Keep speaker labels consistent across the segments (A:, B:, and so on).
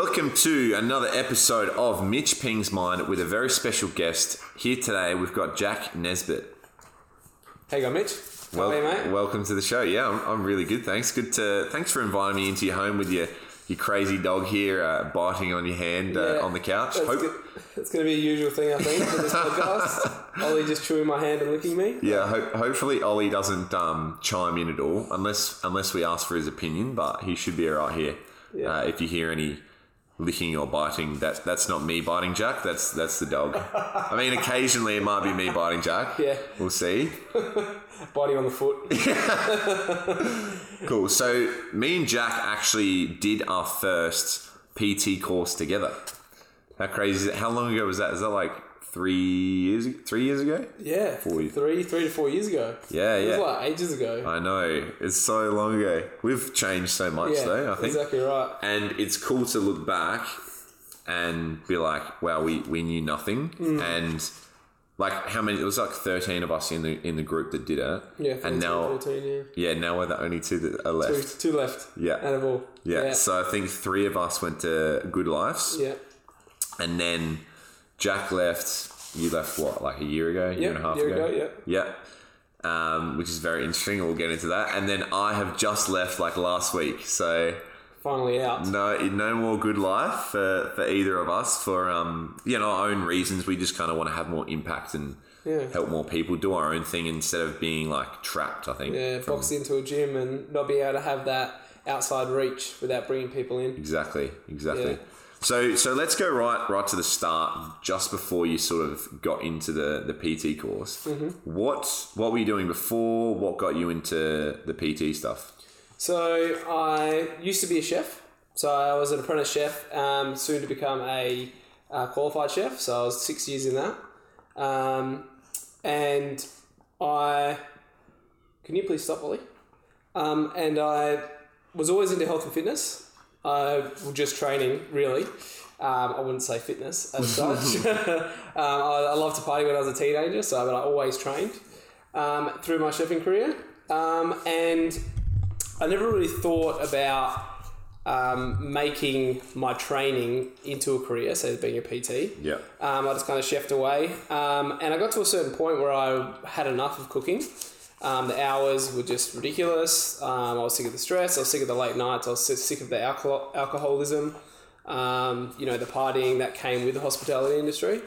A: Welcome to another episode of Mitch Ping's Mind with a very special guest. Here today, we've got Jack Nesbitt.
B: Hey, going, Mitch? How
A: Wel-
B: are you, mate?
A: Welcome to the show. Yeah, I'm, I'm really good. Thanks. Good to. Thanks for inviting me into your home with your your crazy dog here uh, biting on your hand uh,
B: Yeah.
A: on the couch.
B: That's,
A: Hope,
B: good. That's going to be a usual thing, I think, for this podcast. Ollie just chewing my hand and licking me.
A: yeah. Ho- hopefully, Ollie doesn't um, chime in at all, unless unless we ask for his opinion. But he should be alright here.
B: Yeah.
A: Uh, if you hear any licking or biting, that that's not me biting Jack. That's that's the dog. I mean, occasionally it might be me biting Jack.
B: Yeah.
A: We'll see.
B: Biting on the foot.
A: Cool. So me and Jack actually did our first PT course together. How crazy is it? How long ago was that? Is that like three years? Three years ago?
B: Yeah.
A: four years.
B: three three to four years ago.
A: Yeah,
B: It was
A: yeah.
B: like ages ago.
A: I know. It's so long ago. We've changed so much
B: yeah,
A: though. I think,
B: exactly right.
A: and it's cool to look back and be like, "Wow, we we knew nothing."
B: Mm.
A: And like, how many? It was like thirteen of us in the in the group that did it.
B: Yeah, 13,
A: and now
B: 14, yeah.
A: yeah, now we're the only two that are left.
B: Two, two left.
A: Yeah.
B: Out of all.
A: Yeah.
B: Yeah.
A: So I think three of us went to Good Lives,
B: yeah.
A: and then Jack left. You left what, like a year ago, year
B: Yeah,
A: and a half
B: year
A: ago?
B: ago,
A: Yeah. Um, which is very interesting. We'll get into that. And then I have just left like last week, so
B: Finally out.
A: no, no more good life for, for either of us for um, you know our own reasons. We just kind of want to have more impact and
B: Yeah.
A: help more people do our own thing instead of being like trapped. I think.
B: Yeah, box into a gym and not be able to have that outside reach without bringing people in.
A: Exactly, exactly.
B: Yeah.
A: So so let's go right right to the start, just before you sort of got into the, the PT course.
B: Mm-hmm.
A: What what were you doing before? What got you into the PT stuff?
B: So I used to be a chef. So I was an apprentice chef, um, soon to become a uh, qualified chef. So I was six years in that. Um, and I, can you please stop, Ollie? Um, and I was always into health and fitness. I was just training, really. Um, I wouldn't say fitness as such. um, I, I loved to party when I was a teenager, so but I always trained um, through my chefing career. Um, and I never really thought about um, making my training into a career, so being a PT.
A: Yeah.
B: Um, I just kind of chefed away. Um, and I got to a certain point where I had enough of cooking. Um, the hours were just ridiculous. Um, I was sick of the stress. I was sick of the late nights. I was sick of the alcohol- alcoholism, um, you know, the partying that came with the hospitality industry.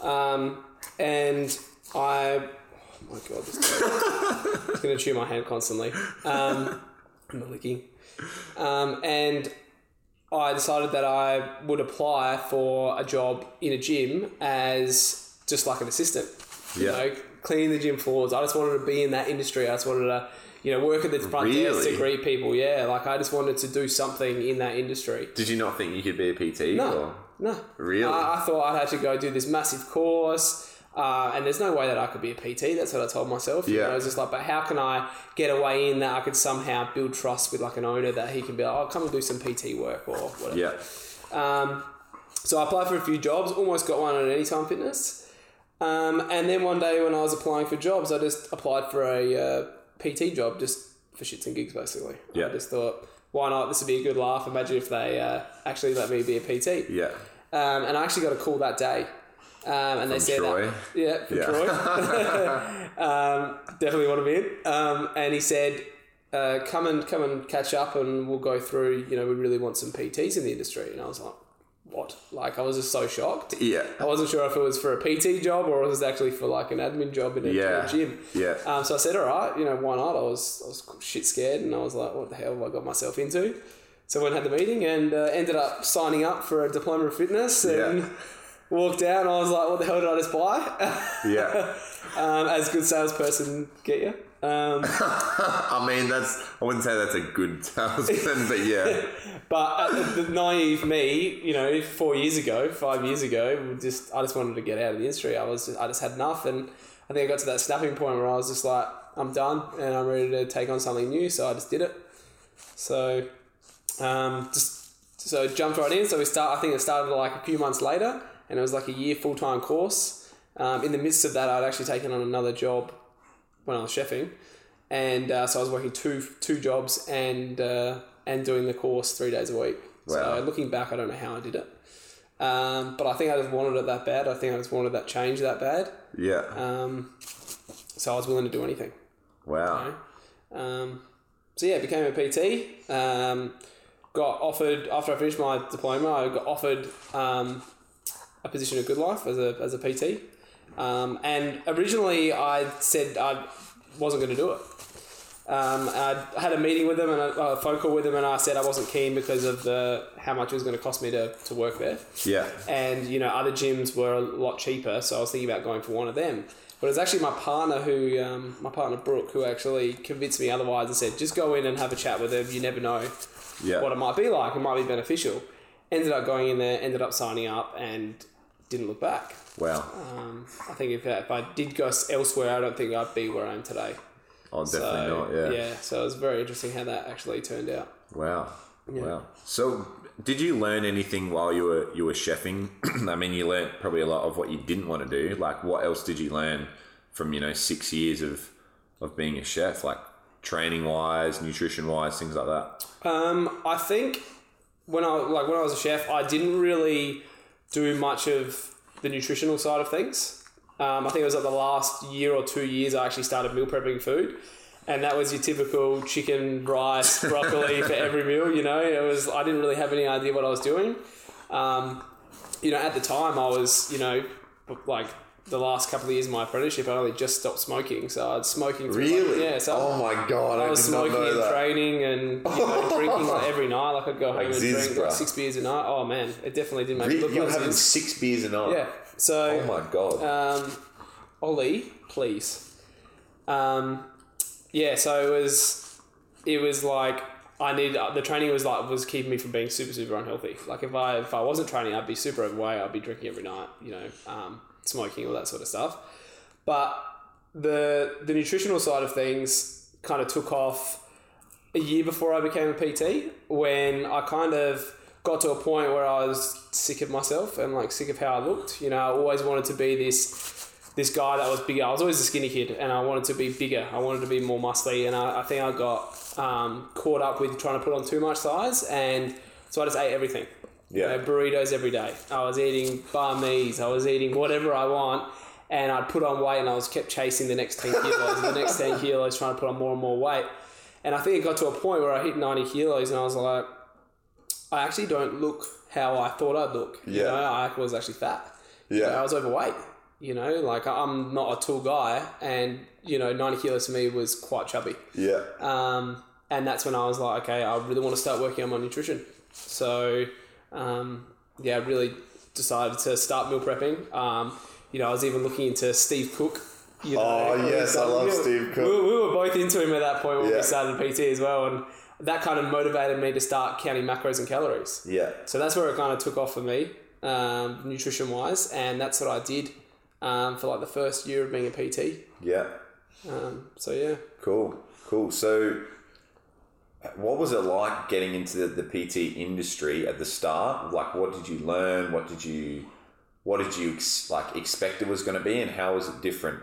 B: Um, and I, oh my God, this is going to chew my hand constantly. Um, I'm licking. Um, and I decided that I would apply for a job in a gym as just like an assistant. You
A: Yeah.
B: know, cleaning the gym floors. I just wanted to be in that industry. I just wanted to, you know, work at the front desk to greet people. Yeah, like I just wanted to do something in that industry.
A: Did you not think you could be a PT?
B: No,
A: Or?
B: no.
A: Really?
B: I, I thought I'd have to go do this massive course. Uh, and there's no way that I could be a PT. That's what I told myself. You
A: Yeah.
B: know, I was just like, but how can I get away in that I could somehow build trust with like an owner that he can be like, oh, come and do some PT work or whatever.
A: Yeah.
B: Um, so I applied for a few jobs, almost got one at Anytime Fitness. Um, and then one day when I was applying for jobs, I just applied for a uh, PT job just for shits and gigs, basically.
A: Yeah.
B: I just thought, why not? This would be a good laugh. Imagine if they uh, actually let me be a PT.
A: Yeah.
B: Um, and I actually got a call that day. Um, and they said
A: Troy?
B: that. Yeah, for
A: Yeah.
B: Troy. um, definitely want to be in. Um, and he said, uh, come and come and catch up and we'll go through, you know, we really want some PTs in the industry. And I was like, what? Like, I was just so shocked.
A: Yeah.
B: I wasn't sure if it was for a PT job or it was actually for like an admin job in a,
A: Yeah.
B: a gym.
A: Yeah.
B: Um, so I said, all right, you know, why not? I was, I was shit scared and I was like, what the hell have I got myself into? So I went and had the meeting and uh, ended up signing up for a diploma of fitness and
A: Yeah.
B: walked out and I was like, what the hell did I just buy?
A: Yeah.
B: um, as good salesperson get you. Um,
A: I mean, that's. I wouldn't say that's a good salesman, but yeah.
B: but uh, the naive me, you know, four years ago, five years ago, just I just wanted to get out of the industry. I was I just had enough, and I think I got to that snapping point where I was just like, I'm done, and I'm ready to take on something new. So I just did it. So, um, just so jumped right in. So we start. I think it started like a few months later, and it was like a year full time course. Um, in the midst of that, I'd actually taken on another job when I was chefing, and uh, so I was working two two jobs and uh, and doing the course three days a week.
A: Wow.
B: So looking back, I don't know how I did it. Um, but I think I just wanted it that bad. I think I just wanted that change that bad.
A: Yeah.
B: Um, so I was willing to do anything.
A: wow.
B: Um, so yeah, became a PT. Um, got offered after I finished my diploma. I got offered um, a position at Good Life as a as a PT. Um, and originally, I said I wasn't going to do it. Um, I had a meeting with them and a, a phone call with them, and I said I wasn't keen because of the how much it was going to cost me to, to work there
A: Yeah.
B: and you know other gyms were a lot cheaper so i was thinking about going for one of them but it was actually my partner who um, my partner brooke who actually convinced me otherwise and said just go in and have a chat with them you never know
A: Yeah.
B: what it might be like it might be beneficial ended up going in there ended up signing up and didn't look back
A: Wow.
B: um, i think if, if i did go elsewhere i don't think i'd be where i am today
A: Oh, definitely
B: so,
A: not. Yeah.
B: yeah so it was very interesting how that actually turned out
A: Wow. Wow. So, did you learn anything while you were you were chefing? I mean, you learned probably a lot of what you didn't want to do. Like, what else did you learn from you know six years of of being a chef? Like training wise, nutrition wise, things like that.
B: Um, I think when I like when I was a chef, I didn't really do much of the nutritional side of things. Um, I think it was like the last year or two years I actually started meal prepping food, and that was your typical chicken, rice, broccoli for every meal. You know, it was I didn't really have any idea what I was doing. Um, you know, at the time I was you know like the last couple of years of my apprenticeship, I only just stopped smoking, so I was smoking. through, like- yeah, so
A: oh my god!
B: I I was smoking and training and you know, drinking like every night. Like I'd go home and drink like six beers a night. Oh man, it definitely didn't make me look
A: you were
B: like
A: having six beers a night.
B: Yeah. So
A: Oh my god.
B: um, Ollie, please. Um, yeah. So it was, it was like I need the training was like was keeping me from being super super unhealthy. Like if I if I wasn't training, I'd be super overweight. I'd be drinking every night. You know, um, smoking all that sort of stuff. But the the nutritional side of things kind of took off a year before I became a PT when I kind of got to a point where I was sick of myself and like sick of how I looked. You know, I always wanted to be this this guy that was bigger. I was always a skinny kid and I wanted to be bigger. I wanted to be more muscly and I, I think I got um, caught up with trying to put on too much size and so I just ate everything. You
A: Yeah.
B: know, burritos every day. I was eating mi's. I was eating whatever I want, and I'd put on weight, and I was kept chasing the next ten kilos, the next ten kilos, trying to put on more and more weight. And I think it got to a point where I hit ninety kilos, and I was like, I actually don't look how I thought I'd look. You
A: Yeah.
B: know, I was actually fat. You
A: Yeah.
B: know, I was overweight. You know, like I'm not a tall guy, and you know, ninety kilos for me was quite chubby.
A: yeah.
B: Um, and that's when I was like, okay, I really want to start working on my nutrition. So, um, yeah, I really decided to start meal prepping. Um, you know, I was even looking into Steve Cook. You know,
A: Oh, yes, I love
B: we were-
A: Steve Cook.
B: We, we were both into him at that point when
A: Yeah.
B: we started PT as well, and that kind of motivated me to start counting macros and calories.
A: Yeah.
B: So that's where it kind of took off for me, um, nutrition wise, and that's what I did um, for like the first year of being a PT.
A: Yeah.
B: Um, so yeah.
A: Cool, cool. So, what was it like getting into the, the PT industry at the start? Like, what did you learn? What did you, what did you ex- like expect it was going to be, and how was it different?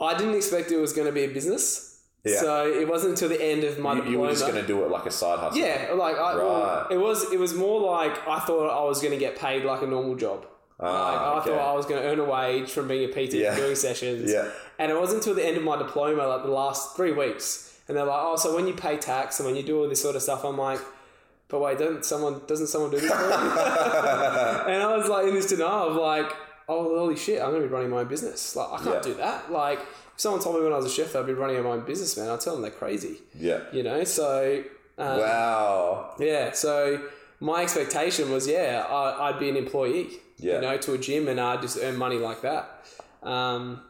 B: I didn't expect it was going to be a business.
A: Yeah.
B: So it wasn't until the end of my
A: You,
B: diploma.
A: you were just going to do it like a side hustle.
B: yeah, like I, well,
A: Right.
B: it was. It was more like I thought I was going to get paid like a normal job.
A: Ah,
B: like,
A: okay.
B: I thought I was going to earn a wage from being a PT
A: Yeah.
B: doing sessions.
A: Yeah.
B: And it wasn't until the end of my diploma, like the last three weeks, and they're like, "Oh, so when you pay tax and when you do all this sort of stuff," I'm like. But wait, doesn't someone doesn't someone do this for me? and I was like in this denial of like, oh holy shit, I'm gonna be running my own business. Like I can't
A: Yeah.
B: do that. Like if someone told me when I was a chef I'd be running my own business, man, I'd tell them they're crazy.
A: Yeah.
B: You know, so um,
A: Wow.
B: yeah, so my expectation was yeah, I, I'd be an employee.
A: Yeah.
B: You know, to a gym and I'd just earn money like that. Um,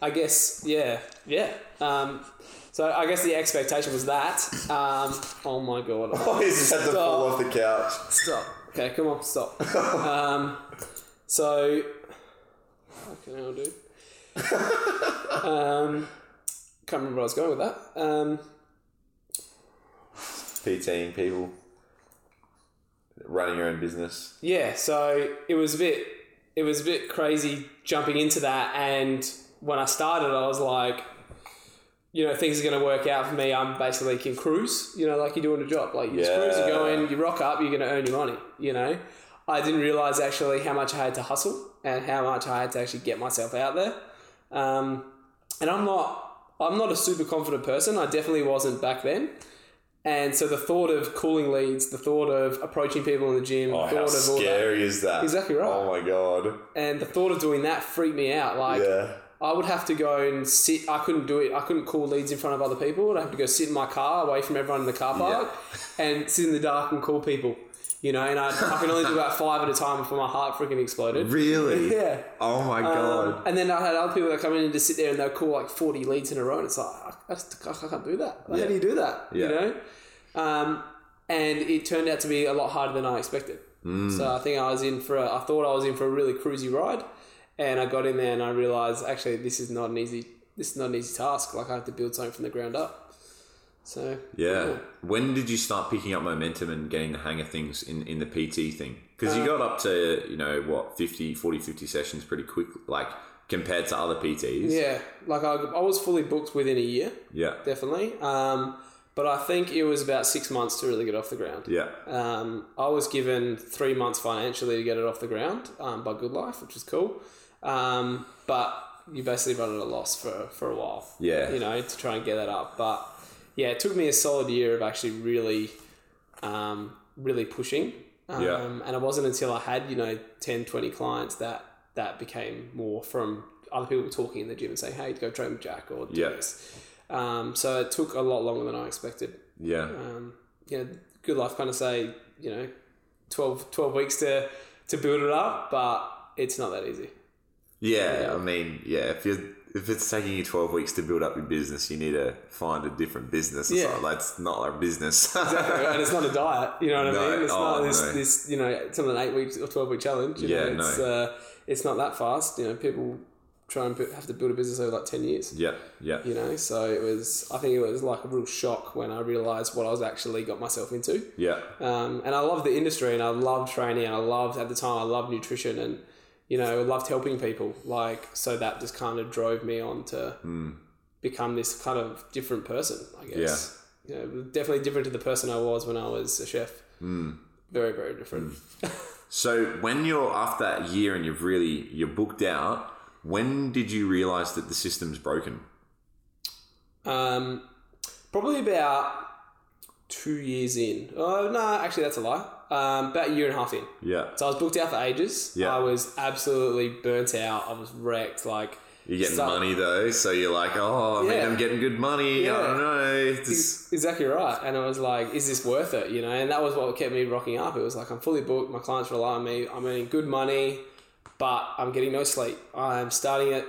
B: I guess yeah, yeah. Um, so I guess the expectation was that. Um, oh my god.
A: Oh, he just had to fall off the couch.
B: Stop. Okay, come on, stop. um, so, fucking hell, dude. um, can't remember where I was going with that. Um,
A: PTing people, running your own business.
B: yeah, so it was a bit, it was a bit crazy jumping into that, and when I started, I was like, you know, things are going to work out for me. I'm basically can cruise, you know, like you're doing a job. Like you just cruise,
A: Yeah.
B: you're going, you rock up, you're going to earn your money, you know. I didn't realize actually how much I had to hustle and how much I had to actually get myself out there. Um, and I'm not, I'm not a super confident person. I definitely wasn't back then. And so the thought of calling leads, the thought of approaching people in the gym,
A: Oh,
B: the
A: how
B: thought of all that,
A: scary is that?
B: Exactly right.
A: Oh my god.
B: and the thought of doing that freaked me out. Like
A: Yeah.
B: I would have to go and sit. I couldn't do it. I couldn't call leads in front of other people. I'd have to go sit in my car away from everyone in the car park and sit in the dark and call people. You know, and I, I can only do about five at a time before my heart freaking exploded.
A: Really?
B: Yeah.
A: Oh my
B: Um,
A: god.
B: and then I had other people that come in and just sit there and they'll call like 40 leads in a row. And it's like, I, I, just, I can't do that. Like,
A: Yeah.
B: How do you do that?
A: Yeah.
B: You know? Um, and it turned out to be a lot harder than I expected.
A: Mm.
B: So I think I was in for a, I thought I was in for a really cruisy ride. And I got in there and I realized actually this is not an easy, this is not an easy task. Like I have to build something from the ground up. So
A: Yeah. When did you start picking up momentum and getting the hang of things in, in the PT thing? Because you got up to, you know, what, 50, 40, 50 sessions pretty quick, like compared to other PTs.
B: yeah, like I, I was fully booked within a year,
A: Yeah.
B: definitely. Um, but I think it was about six months to really get off the ground.
A: Yeah.
B: Um, I was given three months financially to get it off the ground um, by Good Life, which is cool. Um, but you basically run at a loss for, for a while.
A: Yeah.
B: You know, to try and get that up. But yeah, it took me a solid year of actually really, um, really pushing. Um,
A: Yeah.
B: And it wasn't until I had, you know, 10, 20 clients that that became more from other people talking in the gym and saying, hey, go train with Jack or do
A: Yeah.
B: this. Um, so it took a lot longer than I expected
A: Yeah.
B: um, you know, good life kind of say, you know, 12, 12 weeks to, to build it up, but it's not that easy.
A: Yeah, I mean, yeah, if you if it's taking you twelve weeks to build up your business, you need to find a different business. It's
B: Yeah.
A: not, that's not our business.
B: and it's not a diet, you know what
A: No,
B: I mean? It's
A: oh,
B: not this,
A: no.
B: this, you know, it's not an eight weeks or 12 week challenge. You
A: Yeah,
B: know, it's,
A: no.
B: uh, it's not that fast. You know, people try and have to build a business over like 10 years.
A: yeah, yeah,
B: You know, so it was. I think it was like a real shock when I realized what I was actually got myself into.
A: yeah,
B: Um, and I love the industry and I love training and I loved at the time I loved nutrition and you know loved helping people like so that just kind of drove me on to hmm. become this kind of different person I guess. You know definitely different to the person I was when I was a chef. Hmm. Very very different. Hmm.
A: So when you're after that year and you've really you're booked out, when did you realize that the system's broken?
B: um, probably about two years in. Oh no actually that's a lie um, about a year and a half in
A: Yeah,
B: so I was booked out for ages
A: Yeah.
B: I was absolutely burnt out I was wrecked like
A: you're getting money though, so you're like, oh, I mean, I'm getting good money.
B: Yeah.
A: I don't know. It's-
B: Exactly right. And I was like, is this worth it? You know, and that was what kept me rocking up. It was like, I'm fully booked. My clients rely on me. I'm earning good money, but I'm getting no sleep. I'm starting at,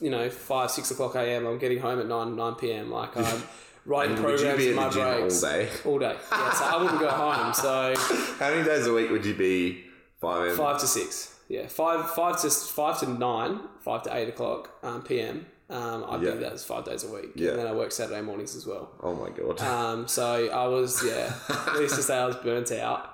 B: you know, 5, 6 o'clock a.m. I'm getting home at 9, 9 p.m. Like, I'm writing
A: and would you
B: programs in my breaks.
A: all day?
B: All day. Yeah, so I wouldn't go home. So
A: How many days a week would you be? Five.
B: 5 to 6. Yeah, 5, 5, to, 5 to 9, 5 to 8 o'clock um, p.m. Um, I
A: Yeah.
B: do that as five days a week.
A: Yeah.
B: And then I work Saturday mornings as well.
A: Oh my god.
B: Um, so I was, yeah, at least to say I was burnt out.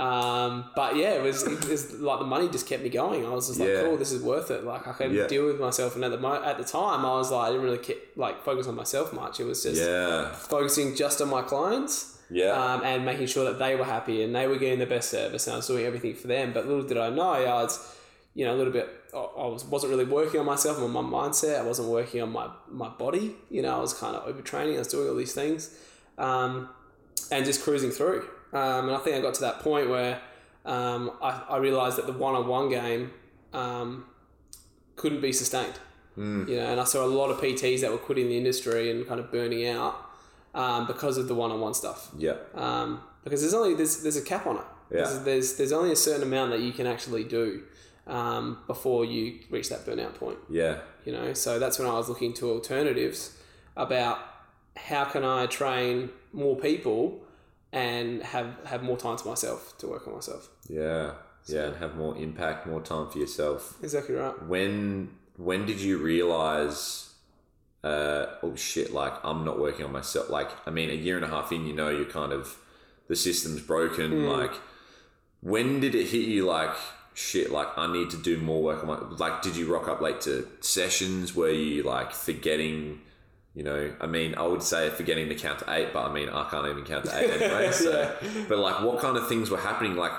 B: Um, but yeah, it was, it was like the money just kept me going. I was just like,
A: Yeah.
B: cool, this is worth it. Like I can
A: Yeah.
B: deal with myself. And at the mo- at the time, I was like, I didn't really ke- like focus on myself much. It was just
A: yeah.
B: focusing just on my clients.
A: Yeah.
B: Um, and making sure that they were happy and they were getting the best service and I was doing everything for them. But little did I know, I was, you know, a little bit, I was, wasn't really working on myself, on my mindset. I wasn't working on my, my body. You know, I was kind of overtraining. I was doing all these things um, and just cruising through. Um, and I think I got to that point where um, I, I realized that the one-on-one game um, couldn't be sustained.
A: Hmm.
B: You know, and I saw a lot of PTs that were quitting the industry and kind of burning out um, because of the one-on-one stuff.
A: Yeah.
B: Um, because there's only there's there's a cap on it.
A: Yeah.
B: There's, there's there's only a certain amount that you can actually do um, before you reach that burnout point.
A: Yeah.
B: You know, so that's when I was looking to alternatives about how can I train more people and have have more time to myself to work on myself.
A: Yeah. Yeah. And have more impact, more time for yourself.
B: Exactly right.
A: When when did you realize? Uh, oh shit! Like I'm not working on myself. Like I mean, a year and a half in, you know, you're kind of the system's broken. Like when did it hit you? Like shit! Like I need to do more work on my. Like, did you rock up late to sessions? Were you like forgetting? You know, I mean, I would say forgetting to count to eight, but I mean, I can't even count to eight anyway. So, but like, what kind of things were happening? Like,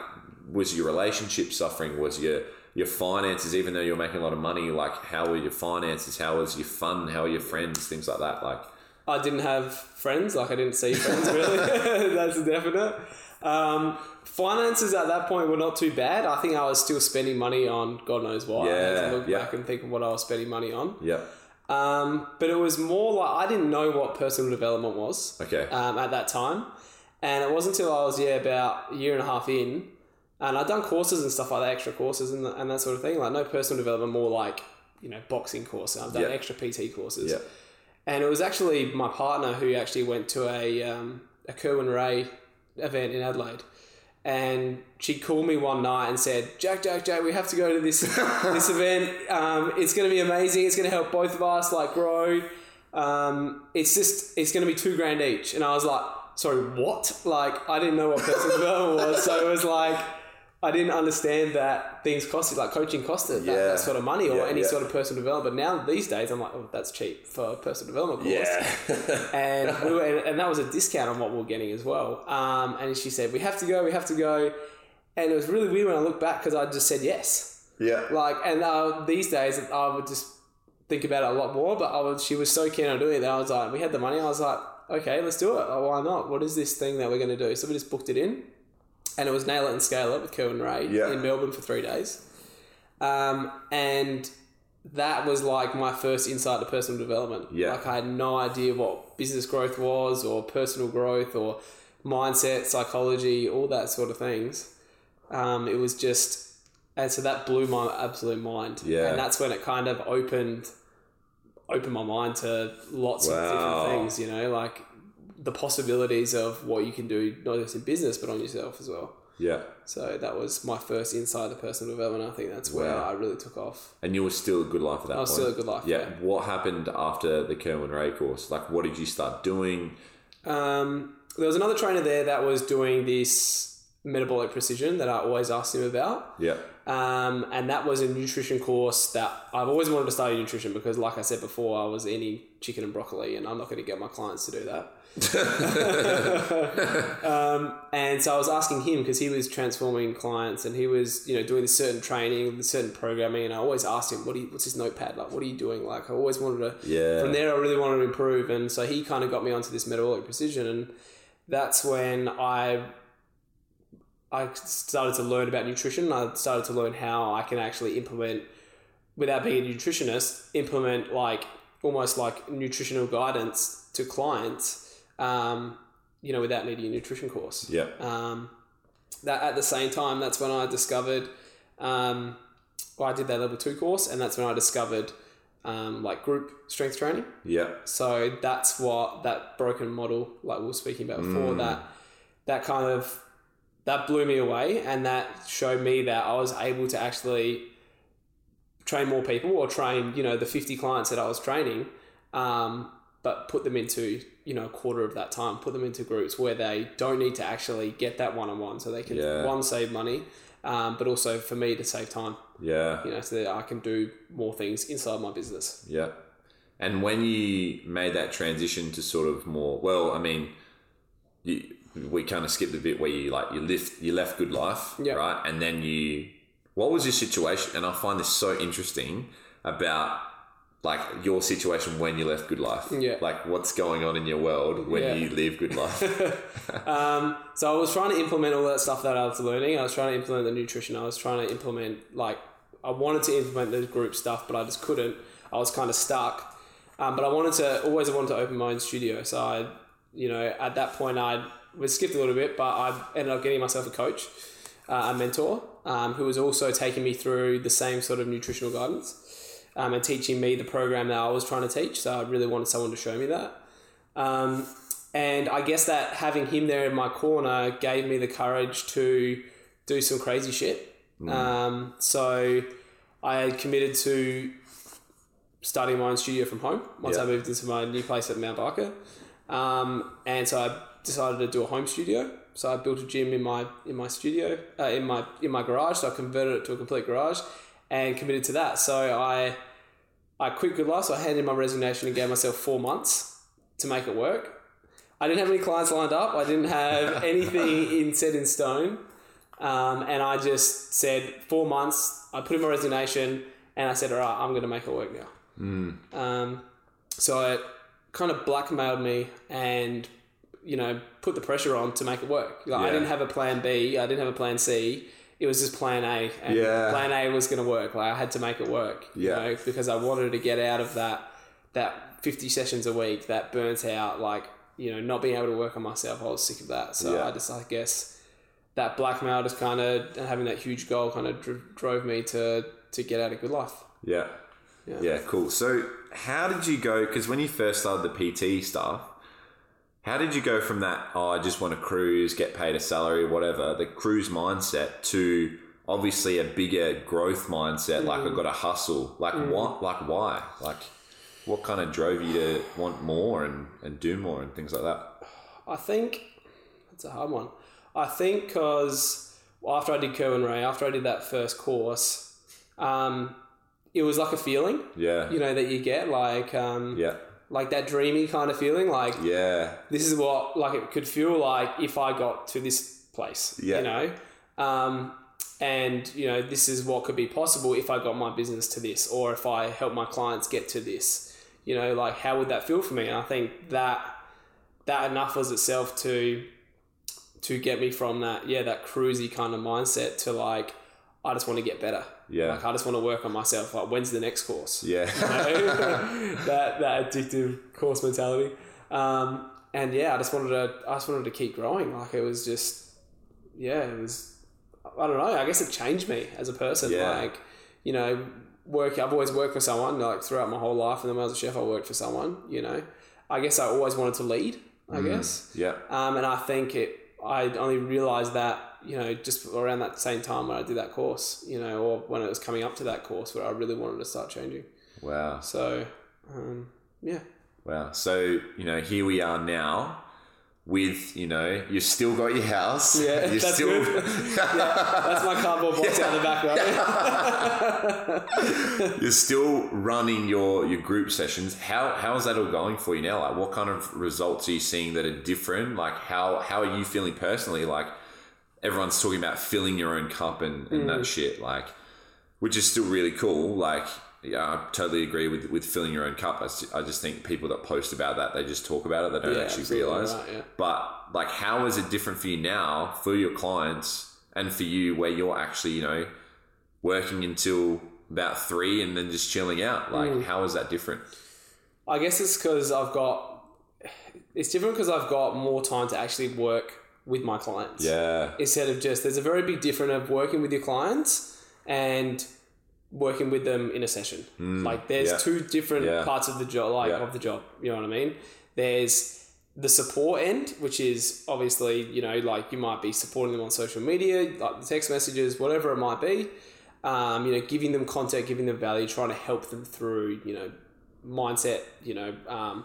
A: was your relationship suffering? Was your your finances, even though you're making a lot of money, like how were your finances? How was your fun? How are your friends? Things like that. Like,
B: I didn't have friends. Like I didn't see friends really. That's a definite. Um, finances at that point were not too bad. I think I was still spending money on God knows what. I had
A: Yeah,
B: to look
A: yeah.
B: back and think of what I was spending money on.
A: yeah,
B: Um, but it was more like I didn't know what personal development was
A: okay,
B: um, at that time. And it wasn't until I was, yeah, about a year and a half in, and I'd done courses and stuff like that, extra courses and, and that sort of thing. Like, no personal development, more like, you know, boxing courses. I've done
A: Yeah.
B: extra PT courses.
A: yeah,
B: And it was actually my partner who actually went to a, um, a Kerwin Rae event in Adelaide. And she called me one night and said, Jack, Jack, Jack, we have to go to this this event. Um, it's going to be amazing. It's going to help both of us like grow. Um, it's just it's going to be two grand each. And I was like, sorry, what? Like I didn't know what personal development was. So it was like I didn't understand that things costed, like coaching costed that,
A: Yeah.
B: that sort of money or
A: Yeah,
B: any
A: yeah.
B: sort of personal development. Now these days, I'm like, oh, that's cheap for a personal development course
A: yeah,
B: and we were, and, and that was a discount on what we were getting as well. Um, and she said, "We have to go, we have to go," and it was really weird when I look back because I just said yes.
A: yeah,
B: Like, and uh, these days I would just think about it a lot more. But I was, she was so keen on doing it that I was like, we had the money. I was like, okay, let's do it. Oh, why not? What is this thing that we're going to do? So we just booked it in, and it was nail it and scale it with Kerwin Rae
A: Yeah.
B: in Melbourne for three days. Um, and that was like my first insight to personal development.
A: Yeah.
B: Like I had no idea what business growth was or personal growth or mindset, psychology, all that sort of things. Um, it was just, and so that blew my absolute mind.
A: Yeah.
B: And that's when it kind of opened, opened my mind to lots of different things, you know, like the possibilities of what you can do, not just in business, but on yourself as well.
A: yeah.
B: So that was my first insight to personal development. I think that's where
A: Wow.
B: I really took off.
A: And you were still a good life at that
B: I was
A: point.
B: still a good life.
A: yeah. What happened after the Kerwin Rae course? Like, what did you start doing?
B: Um, there was another trainer there that was doing this metabolic precision that I always asked him about.
A: Yeah,
B: Um, and that was a nutrition course that I've always wanted to study nutrition because, like I said before, I was eating chicken and broccoli, and I'm not going to get my clients to do that. um, and so I was asking him because he was transforming clients and he was, you know, doing this certain training, this certain programming, and I always asked him, "What do you, what's his notepad like? What are you doing?" Like I always wanted to.
A: yeah,
B: From there, I really wanted to improve, and so he kind of got me onto this metabolic precision, and that's when I I started to learn about nutrition. I started to learn how I can actually implement, without being a nutritionist, implement like almost like nutritional guidance to clients, um, you know, without needing a nutrition course.
A: yeah,
B: Um, that at the same time, that's when I discovered. Um, well, I did that level two course, and that's when I discovered um, like group strength training.
A: yeah,
B: So that's what that broken model, like we were speaking about before, that that kind of that blew me away, and that showed me that I was able to actually train more people or train you know the 50 clients that I was training um, but put them into you know a quarter of that time put them into groups where they don't need to actually get that one-on-one so they can
A: Yeah.
B: one save money um, but also for me to save time
A: yeah.
B: you know so that I can do more things inside my business
A: Yeah. And when you made that transition to sort of more, well, I mean, you, we kind of skipped the bit where you like you left you left Good Life,
B: Yeah.
A: right? And then you, what was your situation? And I find this so interesting about like your situation when you left Good Life.
B: Yeah.
A: Like what's going on in your world when
B: Yeah.
A: you leave Good Life.
B: Um, so I was trying to implement all that stuff that I was learning. I was trying to implement the nutrition. I was trying to implement like I wanted to implement the group stuff, but I just couldn't. I was kind of stuck. Um, but I wanted to always wanted to open my own studio. So I, you know, at that point I we skipped a little bit, but I ended up getting myself a coach, uh, a mentor, um, who was also taking me through the same sort of nutritional guidance. Um, and teaching me the program that I was trying to teach. So I really wanted someone to show me that. Um, and I guess that having him there in my corner gave me the courage to do some crazy shit. Um, so I had committed to starting my own studio from home once
A: Yeah.
B: I moved into my new place at Mount Barker. Um, and so I decided to do a home studio. So I built a gym in my in my studio uh, in my in my garage. So I converted it to a complete garage and committed to that. So I I quit Good Life, so I handed my resignation and gave myself four months to make it work. I didn't have any clients lined up. I didn't have anything in set in stone. Um, and I just said four months. I put in my resignation and I said, all right, I'm going to make it work now. Um, so it kind of blackmailed me and, you know, put the pressure on to make it work. Like, I didn't have a plan B. I didn't have a plan C. It was just plan A. And
A: Yeah.
B: plan A was going to work. Like I had to make it work. You
A: Yeah.
B: know, because I wanted to get out of that, that 50 sessions a week, that burns out, like, you know, not being able to work on myself. I was sick of that. So
A: Yeah.
B: I just, I guess, that blackmail just kind of having that huge goal kind of dr- drove me to to get out of good life.
A: Yeah.
B: Yeah.
A: Yeah, cool. So, how did you go? Because when you first started the PT stuff, how did you go from that, oh, I just want to cruise, get paid a salary, whatever, the cruise mindset to obviously a bigger growth mindset, like I've got to hustle? Like, what? Like, why? Like, what kind of drove you to want more and, and do more and things like that?
B: I think that's a hard one. I think because after I did Kerwin Rae, after I did that first course, um, it was like a feeling,
A: Yeah.
B: you know, that you get like um,
A: Yeah.
B: Like that dreamy kind of feeling, like
A: Yeah.
B: this is what like it could feel like if I got to this place.
A: Yeah.
B: You know? Um, and you know, this is what could be possible if I got my business to this or if I help my clients get to this. You know, like how would that feel for me? And I think that that enough was itself to to get me from that, yeah, that cruisy kind of mindset to like I just want to get better.
A: Yeah.
B: Like I just want to work on myself. Like when's the next course?
A: Yeah.
B: that that addictive course mentality. Um, and yeah, I just wanted to I just wanted to keep growing. Like it was just yeah, it was I don't know. I guess it changed me as a person.
A: Yeah.
B: Like you know, work. I've always worked for someone. Like throughout my whole life, and then when I was a chef, I worked for someone. You know, I guess I always wanted to lead. I
A: Mm.
B: guess.
A: yeah.
B: Um, and I think it. I only realized that you know just around that same time when I did that course, you know, or when it was coming up to that course where I really wanted to start changing.
A: Wow.
B: So, um, yeah,
A: Wow. So, you know, here we are now with, you know, you've still got your house.
B: Yeah,
A: You're
B: that's
A: still
B: good. yeah, that's my cardboard box out the back, right?
A: you're still running your your group sessions. How how is that all going for you now? Like what kind of results are you seeing that are different? Like how how are you feeling personally? Like everyone's talking about filling your own cup and, and
B: Mm.
A: that shit, like which is still really cool. Like yeah, I totally agree with with filling your own cup. I just, I just think people that post about that, they just talk about it. They don't
B: Yeah,
A: actually realize.
B: right, yeah.
A: But like, how is it different for you now for your clients and for you, where you're actually, you know, working until about three and then just chilling out? Like,
B: Mm.
A: how is that different?
B: I guess it's because I've got. It's different because I've got more time to actually work with my clients.
A: Yeah,
B: Instead of just there's a very big difference of working with your clients and working with them in a session. like there's
A: Mm. yeah.
B: two different
A: Yeah.
B: parts of the job, like
A: Yeah.
B: of the job. You know what I mean? There's the support end, which is obviously you know like you might be supporting them on social media, like the text messages, whatever it might be. Um, you know, giving them content, giving them value, trying to help them through you know mindset. You know, um,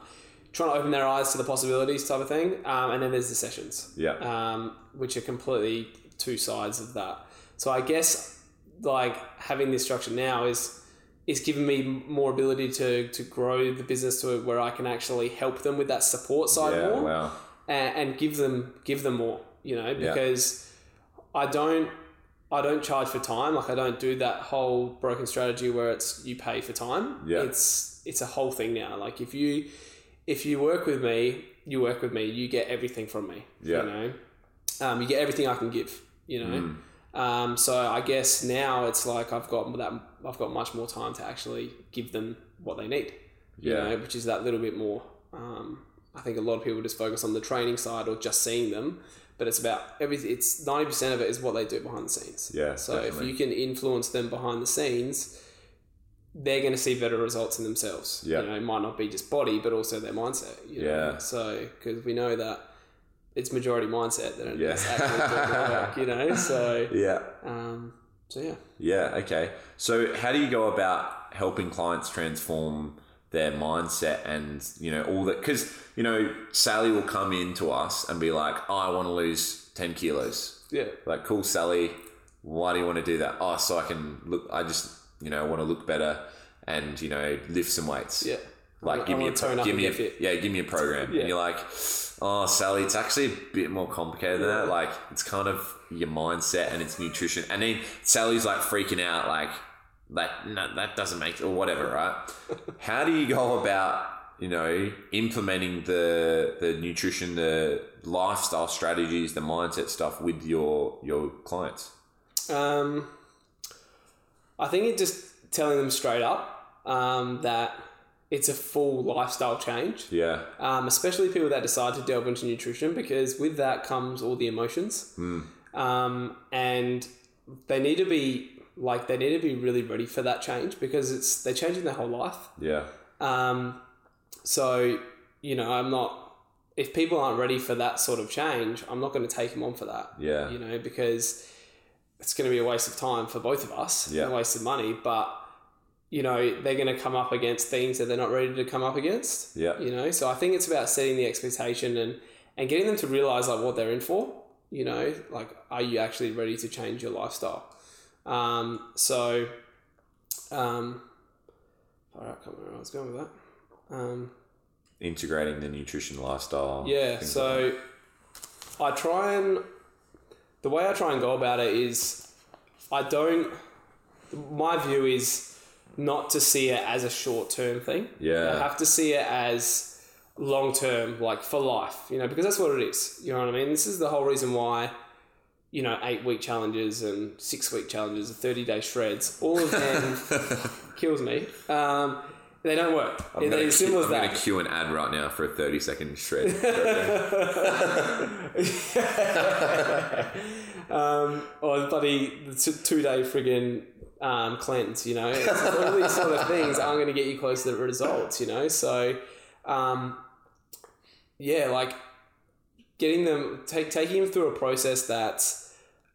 B: trying to open their eyes to the possibilities type of thing. Um, and then there's the sessions
A: yeah,
B: um, which are completely two sides of that. So I guess like having this structure now is is giving me more ability to to grow the business to where I can actually help them with that support side
A: yeah.
B: more
A: Wow.
B: and, and give them give them more. You know, because I don't I don't charge for time. Like I don't do that whole broken strategy where it's you pay for time.
A: Yeah.
B: It's it's a whole thing now. Like if you if you work with me, you work with me, you get everything from me.
A: Yeah.
B: You know? Um, you get everything I can give, you know. Um, so I guess now it's like I've got that I've got much more time to actually give them what they need. You
A: Yeah.
B: know, which is that little bit more. Um, I think a lot of people just focus on the training side or just seeing them, but it's about everything. It's ninety percent of it is what they do behind the scenes.
A: Yeah,
B: So
A: definitely.
B: if you can influence them behind the scenes, they're going to see better results in themselves.
A: Yeah.
B: You know, it might not be just body, but also their mindset. You know?
A: Yeah.
B: So because we know that it's majority mindset that
A: Yeah.
B: it's actually doing work. You know. So
A: Yeah.
B: um, so yeah.
A: Yeah. Okay. So, how do you go about helping clients transform their mindset and you know all that? Because you know Sally will come in to us and be like, "Oh, I want to lose ten kilos."
B: Yeah.
A: Like, cool, Sally. Why do you want to do that? Oh, so I can look. I just you know want to look better and you know lift some weights.
B: Yeah.
A: Like
B: I
A: give me a pro- give me a
B: fit.
A: yeah give me a program
B: Yeah.
A: and you're like oh Sally it's actually a bit more complicated than that like it's kind of your mindset and it's nutrition and then Sally's like freaking out like that no, that doesn't make or whatever right how do you go about you know implementing the the nutrition the lifestyle strategies the mindset stuff with your your clients
B: Um, I think it just telling them straight up um, that it's a full lifestyle change,
A: yeah
B: um, especially people that decide to delve into nutrition because with that comes all the emotions. Um, and they need to be like they need to be really ready for that change because it's they're changing their whole life.
A: yeah
B: Um, so you know, I'm not. If people aren't ready for that sort of change, I'm not going to take them on for that.
A: Yeah.
B: You know, because it's going to be a waste of time for both of us.
A: Yeah.
B: A waste of money, but you know they're going to come up against things that they're not ready to come up against.
A: Yeah.
B: You know, so I think it's about setting the expectation and and getting them to realize like what they're in for. You know, like are you actually ready to change your lifestyle? Um, so, um, all right, I can't remember where I was going with that. Um,
A: integrating the nutrition lifestyle
B: yeah, so I try and the way I try and go about it is I don't. My view is not to see it as a short term thing.
A: Yeah.
B: I have to see it as long term, like for life. You know, because that's what it is. You know what I mean? This is the whole reason why. You know, eight week challenges and six week challenges, and thirty day shreds, all of them kills me. Um, they don't work.
A: I'm
B: They're
A: gonna,
B: simple as
A: I'm
B: that.
A: gonna cue an ad right now for a 30 second shred.
B: um, or bloody two day friggin' um, cleanse, you know. It's just all these sort of things aren't going to get you close to the results, you know. So, um, yeah, like getting them, take, taking them through a process that's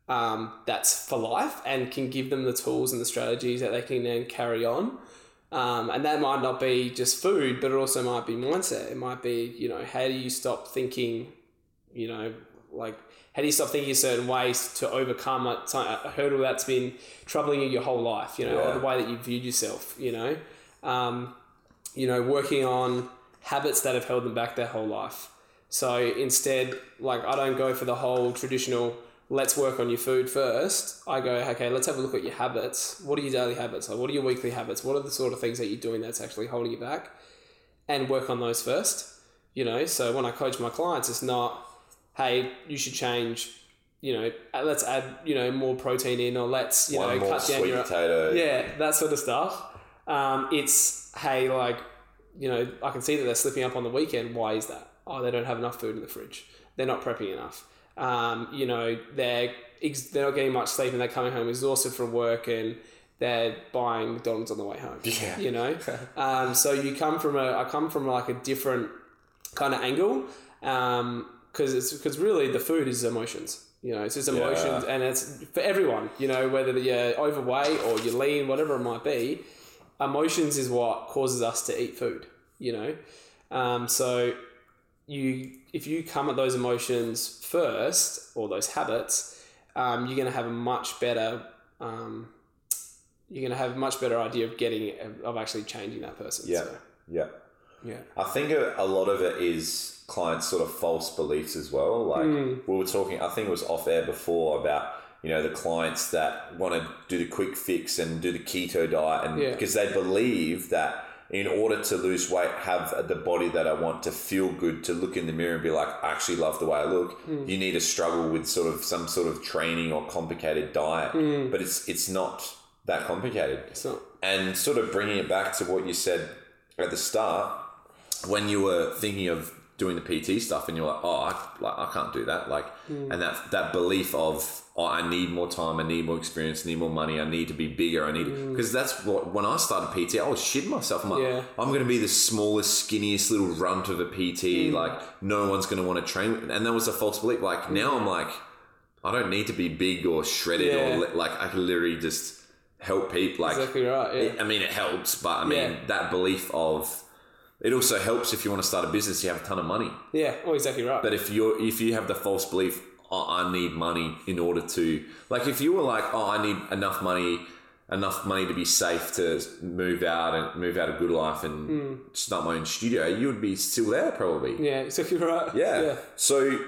B: um, that's for life and can give them the tools and the strategies that they can then carry on. Um, and that might not be just food, but it also might be mindset. It might be, you know, how do you stop thinking, you know, like how do you stop thinking a certain ways to overcome a, a hurdle that's been troubling you your whole life, you know,
A: Yeah.
B: or the way that you viewed yourself, you know, um, you know, working on habits that have held them back their whole life. So instead, like I don't go for the whole traditional let's work on your food first. I go, okay, let's have a look at your habits. What are your daily habits? Like what are your weekly habits? What are the sort of things that you're doing that's actually holding you back? And work on those first. You know, so when I coach my clients, it's not, hey, you should change, you know, uh, let's add, you know, more protein in or let's, you
A: One
B: know, cut down your
A: potato.
B: yeah, that sort of stuff. Um, it's hey, like you know, I can see that they're slipping up on the weekend. Why is that? Oh, they don't have enough food in the fridge. They're not prepping enough. Um, you know, they're ex- they're not getting much sleep, and they're coming home exhausted from work, and they're buying McDonald's on the way home.
A: Yeah.
B: You know, um, so you come from a I come from like a different kind of angle because it's because really the food is emotions. You know, it's just emotions, and it's for everyone. You know, whether you're overweight or you're lean, whatever it might be, emotions is what causes us to eat food. You know, um, so you if you come at those emotions first or those habits, um, you're going to have a much better um, you're going to have a much better idea of getting of actually changing that person.
A: Yeah.
B: So,
A: Yeah.
B: yeah.
A: I think a, lot of it is clients' sort of false beliefs as well. Like
B: Hmm.
A: we were talking, I think it was off air before about you know the clients that want to do the quick fix and do the keto diet, and
B: Yeah.
A: because they believe that in order to lose weight, have the body that I want to feel good, to look in the mirror and be like, I actually love the way I look.
B: Hmm.
A: You need to struggle with sort of some sort of training or complicated diet,
B: Hmm.
A: but it's it's not that complicated
B: It's not.
A: and sort of bringing it back to what you said at the start when you were thinking of doing the PT stuff and you're like oh I, like, I can't do that like mm. and that that belief of oh, I need more time I need more experience I need more money I need to be bigger I need because mm. that's what when I started PT I was shitting myself I'm like
B: Yeah.
A: I'm going to be the smallest skinniest little runt of a PT mm. like no one's going to want to train and that was a false belief like now I'm like I don't need to be big or shredded
B: Yeah.
A: or li- like I can literally just help people like
B: Exactly right. Yeah.
A: I mean, it helps, but I mean, that belief of it also helps if you want to start a business, you have a ton of money.
B: Yeah. Oh, exactly right.
A: But if you're if you have the false belief, oh, I need money in order to like, if you were like, oh, I need enough money enough money to be safe to move out and move out a good life and start my own studio, you would be still there probably.
B: Yeah, exactly right.
A: Yeah.
B: Yeah.
A: So,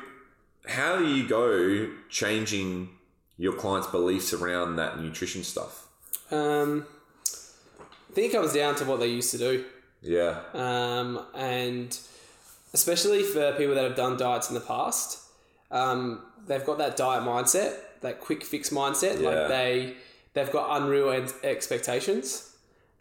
A: how do you go changing your clients' beliefs around that nutrition stuff?
B: Um, I think it comes down to what they used to do.
A: Yeah.
B: um, and especially for people that have done diets in the past, um, they've got that diet mindset, that quick fix mindset.
A: Yeah.
B: Like they they've got unreal expectations.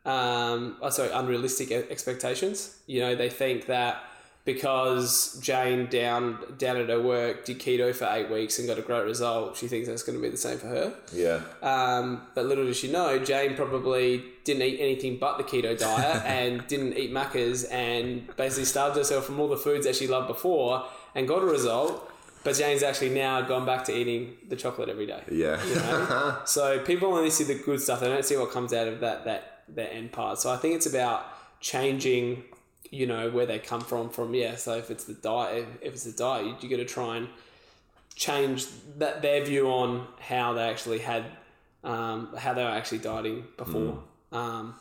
B: Um, oh, sorry, unrealistic expectations. You know, they think that because Jane down down at her work did keto for eight weeks and got a great result, she thinks that's going to be the same for her.
A: Yeah.
B: Um, but little does she know, Jane probably didn't eat anything but the keto diet and didn't eat Macca's and basically starved herself from all the foods that she loved before and got a result. But Jane's actually now gone back to eating the chocolate every day.
A: Yeah.
B: You know? so people only see the good stuff; they don't see what comes out of that that that end part. So I think it's about changing, you know, where they come from. From yeah, so if it's the diet, if it's the diet, you, got to try and change that their view on how they actually had, um, how they were actually dieting before. Um,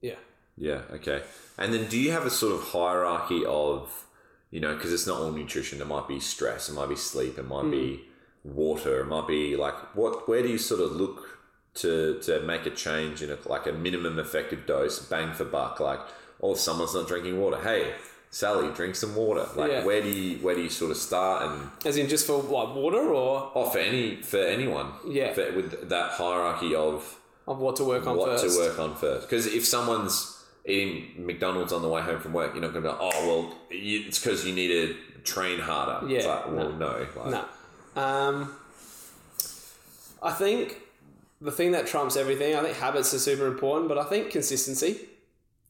B: yeah.
A: Yeah. Okay. And then, do you have a sort of hierarchy of, you know, because it's not all nutrition. It might be stress. It might be sleep. It might be water. It might be like what? Where do you sort of look to to make a change in a, like a minimum effective dose, bang for buck? Like, oh, someone's not drinking water. Hey, Sally, drink some water. Like,
B: Yeah.
A: where do you where do you sort of start and
B: As in just for what water or
A: oh for any for anyone
B: Yeah.
A: for, with that hierarchy of
B: of what to work on
A: what
B: first.
A: to work on first. Because if someone's eating McDonald's on the way home from work, you're not going to be like, oh, well, you, it's because you need to train harder.
B: Yeah,
A: like, well, no. Like,
B: No. Um, I think the thing that trumps everything, I think habits are super important, but I think consistency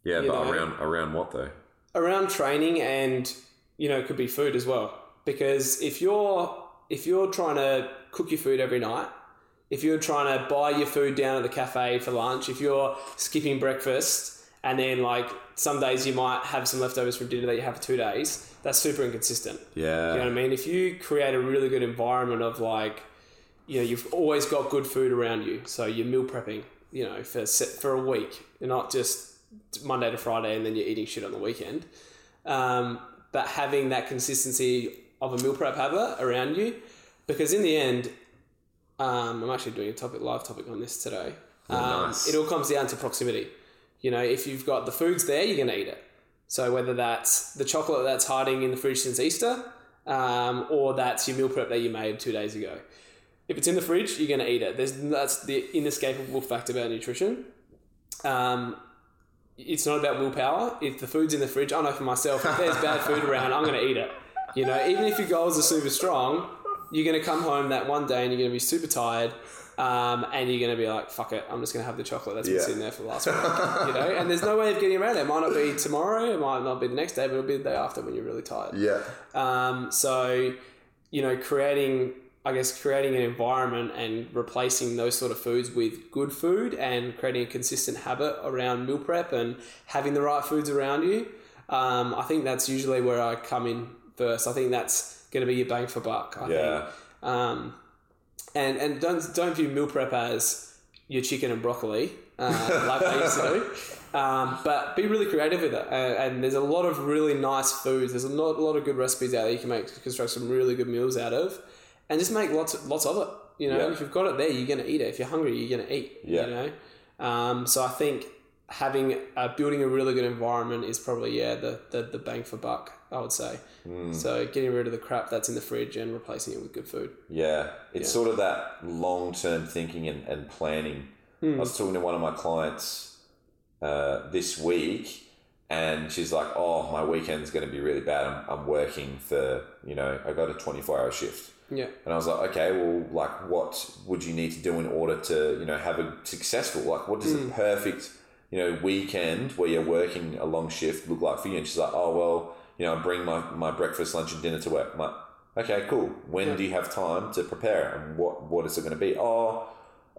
A: Yeah, but
B: know.
A: around around what though?
B: around training and you know it could be food as well. Because if you're if you're trying to cook your food every night, if you're trying to buy your food down at the cafe for lunch, if you're skipping breakfast and then like some days you might have some leftovers from dinner that you have for two days, that's super inconsistent.
A: Yeah.
B: You know what I mean? If you create a really good environment of like, you know, you've always got good food around you, so you're meal prepping, you know, for for a week, you're not just Monday to Friday and then you're eating shit on the weekend. Um, but having that consistency of a meal prep habit around you, because in the end, um, I'm actually doing a topic live topic on this today. Um,
A: nice.
B: It all comes down to proximity. You know, if you've got the foods there, you're gonna eat it. So whether that's the chocolate that's hiding in the fridge since Easter, um, or that's your meal prep that you made two days ago. If it's in the fridge, you're going to eat it. There's that's the inescapable fact about nutrition. Um, it's not about willpower. If the food's in the fridge, I know for myself, if there's bad food around, I'm going to eat it. You know, even if your goals are super strong, you're going to come home that one day and you're going to be super tired. Um, and you're going to be like, fuck it, I'm just going to have the chocolate that's been
A: Yeah.
B: sitting there for the last week. you know, and there's no way of getting around it. It might not be tomorrow, it might not be the next day, but it'll be the day after when you're really tired.
A: Yeah.
B: Um, so, you know, creating, I guess, creating an environment and replacing those sort of foods with good food and creating a consistent habit around meal prep and having the right foods around you. Um, I think that's usually where I come in first. I think that's going to be your bang for buck. I
A: Yeah.
B: think. Um, and and don't don't view meal prep as your chicken and broccoli uh, like I used to do. Um, but be really creative with it. Uh, and there's a lot of really nice foods. There's a lot, a lot of good recipes out there you can make construct some really good meals out of, and just make lots lots of it. You know,
A: Yeah.
B: if you've got it there, you're gonna eat it. If you're hungry, you're gonna eat.
A: Yeah.
B: You know, um, so I think having uh, building a really good environment is probably yeah the, the the bang for buck. I would say.
A: Hmm.
B: So getting rid of the crap that's in the fridge and replacing it with good food.
A: Yeah, it's
B: Yeah.
A: sort of that long term thinking and, and planning. I was talking to one of my clients uh, this week, and she's like, "Oh, my weekend's going to be really bad. I'm, I'm working for you know, I got a 24 hour shift."
B: Yeah.
A: And I was like, okay, well, like, what would you need to do in order to, you know, have a successful, like, what does a hmm. perfect, you know, weekend where you're working a long shift look like for you? And she's like, oh, well, you know, I bring my, my breakfast, lunch, and dinner to work. I'm like, okay, cool. When do you have time to prepare? And what, what is it going to be? Oh,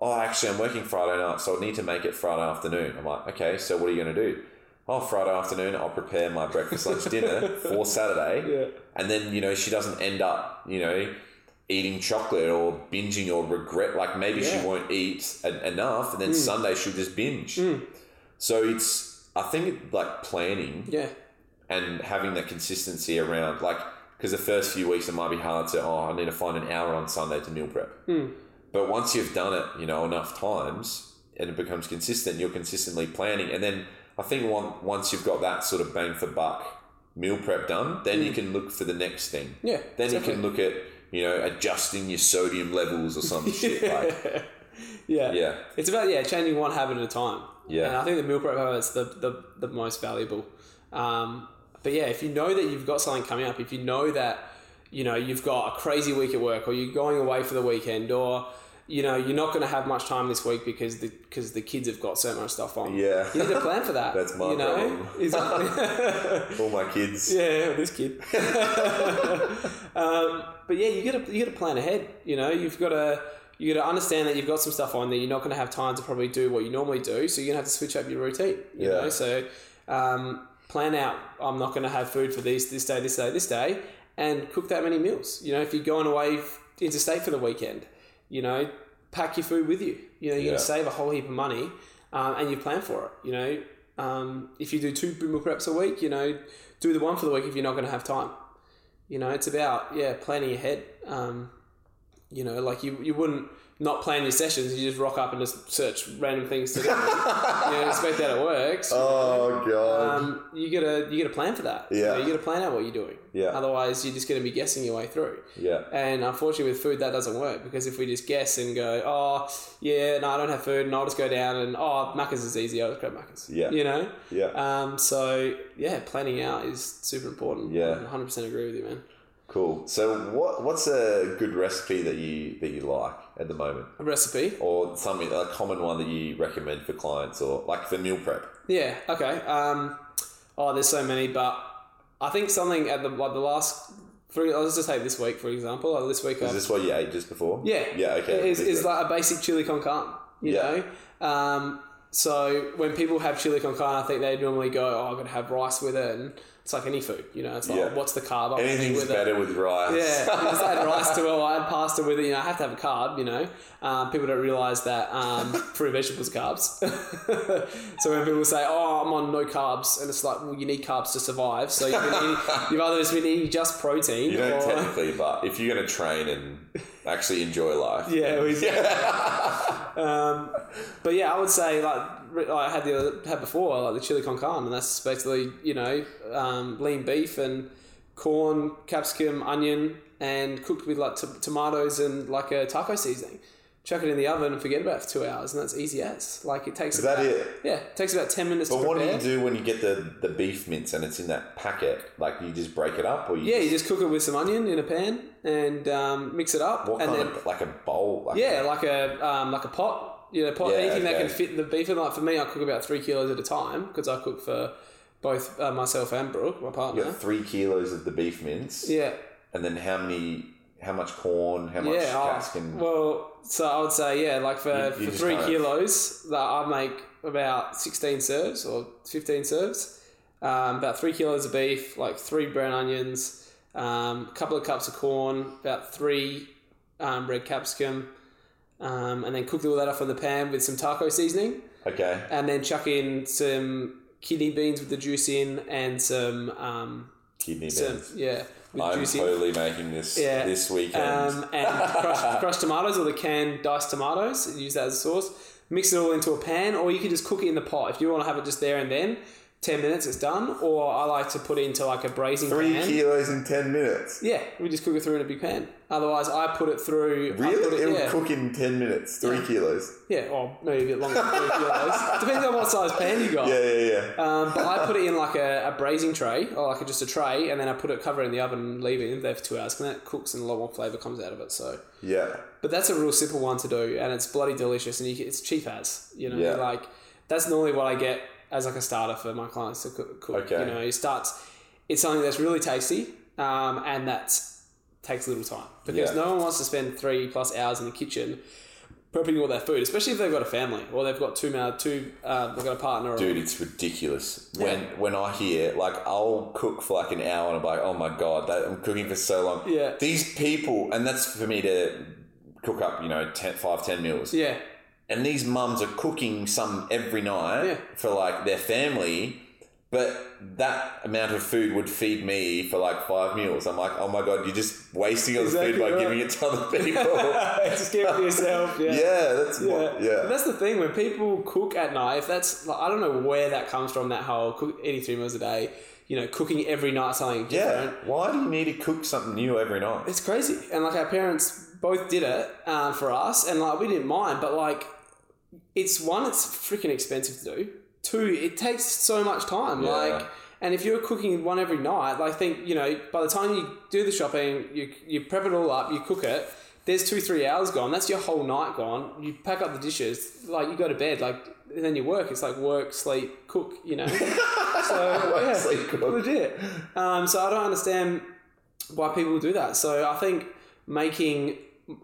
A: oh, actually, I'm working Friday night, so I need to make it Friday afternoon. I'm like, okay, so what are you going to do? Oh, Friday afternoon, I'll prepare my breakfast, lunch, dinner for Saturday.
B: Yeah.
A: And then, you know, she doesn't end up, you know, eating chocolate or binging or regret. Like maybe
B: Yeah.
A: she won't eat en- enough, and then hmm. Sunday she'll just binge. Hmm. So it's I think like planning
B: Yeah.
A: and having that consistency around like because the first few weeks it might be hard to oh I need to find an hour on Sunday to meal prep. Hmm. But once you've done it, you know enough times and it becomes consistent, you're consistently planning, and then I think one, once you've got that sort of bang for buck meal prep done, then you can look for the next thing.
B: Yeah,
A: Then you can look at you know adjusting your sodium levels or some shit like
B: Yeah.
A: yeah
B: It's about yeah changing one habit at a time.
A: Yeah.
B: and I think the meal prep habit's the the, the most valuable. Um, but yeah, if you know that you've got something coming up, if you know that you know you've got a crazy week at work, or you're going away for the weekend, or you know you're not going to have much time this week because the because the kids have got so much stuff on.
A: Yeah.
B: you need to plan for that.
A: That's my
B: you know?
A: problem. All my kids
B: Yeah, this kid. um, but yeah, you got to you got to plan ahead. You know, you've got to you got to understand that you've got some stuff on that you're not going to have time to probably do what you normally do. So you're going to have to switch up your routine. You
A: Yeah.
B: know, so um, plan out. I'm not going to have food for this this day, this day, this day, and cook that many meals. You know, if you're going away interstate for the weekend, you know, pack your food with you. You know, you're
A: Yeah.
B: going to save a whole heap of money, um, and you plan for it. You know, um, if you do two meal preps a week, you know, do the one for the week if you're not going to have time. You know, it's about yeah planning ahead. Um, you know, like you you wouldn't not plan your sessions. You just rock up and just search random things to do. you know, expect that it works.
A: oh god
B: Um, you gotta you gotta plan for that. You,
A: Yeah.
B: know, you gotta plan out what you're doing.
A: Yeah.
B: Otherwise, you're just gonna be guessing your way through.
A: yeah
B: And unfortunately, with food, that doesn't work because if we just guess and go, oh, yeah, no, I don't have food, and I'll just go down and, oh, Macca's is easy, I'll just grab Macca's.
A: Yeah.
B: You know?
A: yeah
B: Um, so, yeah, planning out is super important.
A: Yeah.
B: 100% agree with you, man.
A: Cool. So, what what's a good recipe that you that you like at the moment,
B: A recipe?
A: or something a common one that you recommend for clients, or like for meal prep?
B: Yeah, okay. Um, oh, there's so many, but I think something at the, like the last, for, let's just take this week, for example. Like this week,
A: Is
B: I've
A: this what you ate just before?
B: Yeah.
A: Yeah. Okay.
B: Is, is like a basic chili con carne, you
A: Yeah.
B: know? Um, so when people have chili con carne, I think they normally go, oh, I'm to have rice with it. And it's like any food, you know? It's like,
A: Yeah.
B: what's the carb I'm
A: Anything's
B: with it?
A: better with rice.
B: Yeah, you just add rice to it, or add pasta with it. You know, I have to have a carb. You know, um, people don't realize that um, fruit and vegetables are carbs. so when people say, "Oh, I'm on no carbs," and it's like, well, you need carbs to survive. So you've, been eating, you've either just been eating just protein,
A: You don't
B: or
A: technically, but if you're going to train and actually enjoy life,
B: yeah, we, um, but yeah, I would say like I had the other, had before, like the chili con carne, and that's basically you know um, lean beef and corn, capsicum, onion, and cooked with like t- tomatoes and like a taco seasoning. Chuck it in the oven and forget about it for two hours, and that's easy as. Like it takes.
A: Is
B: about,
A: that it?
B: Yeah, it takes about ten minutes
A: But what do you do when you get the, the beef mince and it's in that packet? Like you just break it up, or you
B: Yeah, you just cook it with some onion in a pan and um, mix it up,
A: what
B: and
A: kind
B: then
A: of like a bowl? Like
B: Yeah, like a um, like a pot. You know, pot.
A: Yeah,
B: anything that can fit the beef. And like for me, I cook about three kilos at a time because I cook for both uh, myself and Brooke, my
A: you
B: partner.
A: three kilos of the beef mince,
B: Yeah,
A: and then how many? How much corn? How much
B: yeah. Well, so I would say yeah, like for,
A: You- you
B: for three kilos, that I make about sixteen serves or fifteen serves. Um, about three kilos of beef, like three brown onions, um, a couple of cups of corn, about three um, red capsicum, um, and then cook all that up in the pan with some taco seasoning.
A: okay.
B: and then chuck in some kidney beans with the juice in and some um
A: Kidney
B: some
A: beans.
B: yeah
A: I'm
B: in
A: totally making this
B: Yeah.
A: this weekend.
B: um, and crushed, crushed tomatoes or the canned diced tomatoes use that as a sauce mix it all into a pan or you can just cook it in the pot if you want to have it just there and then 10 minutes it's done or I like to put it into like a braising
A: Three
B: pan
A: kilos in ten minutes.
B: yeah we just cook it through in a big pan otherwise I put it through
A: Really? It, will
B: yeah,
A: cook in ten minutes. Three kilos.
B: yeah or maybe a bit longer than three kilos depends on what size pan you got
A: Yeah, yeah, yeah.
B: Um, but I put it in like a, a braising tray, or like a, just a tray, and then I put it, cover it in the oven, and leave it in there for two hours, and that cooks and a lot more flavour comes out of it. So,
A: yeah.
B: but that's a real simple one to do, and it's bloody delicious, and you, it's cheap as you know,
A: Yeah.
B: like that's normally what I get as like a starter for my clients to cook.
A: Okay.
B: You know, it starts. It's something that's really tasty, um, and that takes little time because
A: Yeah.
B: no one wants to spend three plus hours in the kitchen prepping all their food, especially if they've got a family or they've got two ma- two uh, they've got a partner. Or,
A: Dude, it's ridiculous. When when I hear like I'll cook for like an hour and I'm like, oh my god, that, I'm cooking for so long.
B: Yeah.
A: These people, and that's for me to cook up, you know, 10, 5, 10 meals.
B: yeah,
A: And these mums are cooking some every night
B: Yeah.
A: for like their family. But that amount of food would feed me for like five meals. I'm like, oh my god, you're just wasting all the
B: Exactly
A: food by
B: right.
A: giving it to other people.
B: just give it to yourself. Yeah.
A: yeah, that's
B: Yeah.
A: what. Yeah,
B: But that's the thing when people cook at night. If that's like, I don't know where that comes from. That whole cook, eating three meals a day. You know, cooking every night something different.
A: yeah. Why do you need to cook something new every night?
B: It's crazy. And like our parents both did it uh, for us, and like we didn't mind. But like, it's one, it's freaking expensive to do. Two, it takes so much time.
A: Yeah.
B: Like, and if you're cooking one every night, like think you know, by the time you do the shopping, you you prep it all up, you cook it. There's two three hours gone. That's your whole night gone. You pack up the dishes, like you go to bed, like and then you work. It's like work, sleep, cook. You know. so yeah,
A: sleep, cook.
B: legit. Um, so I don't understand why people do that. So I think making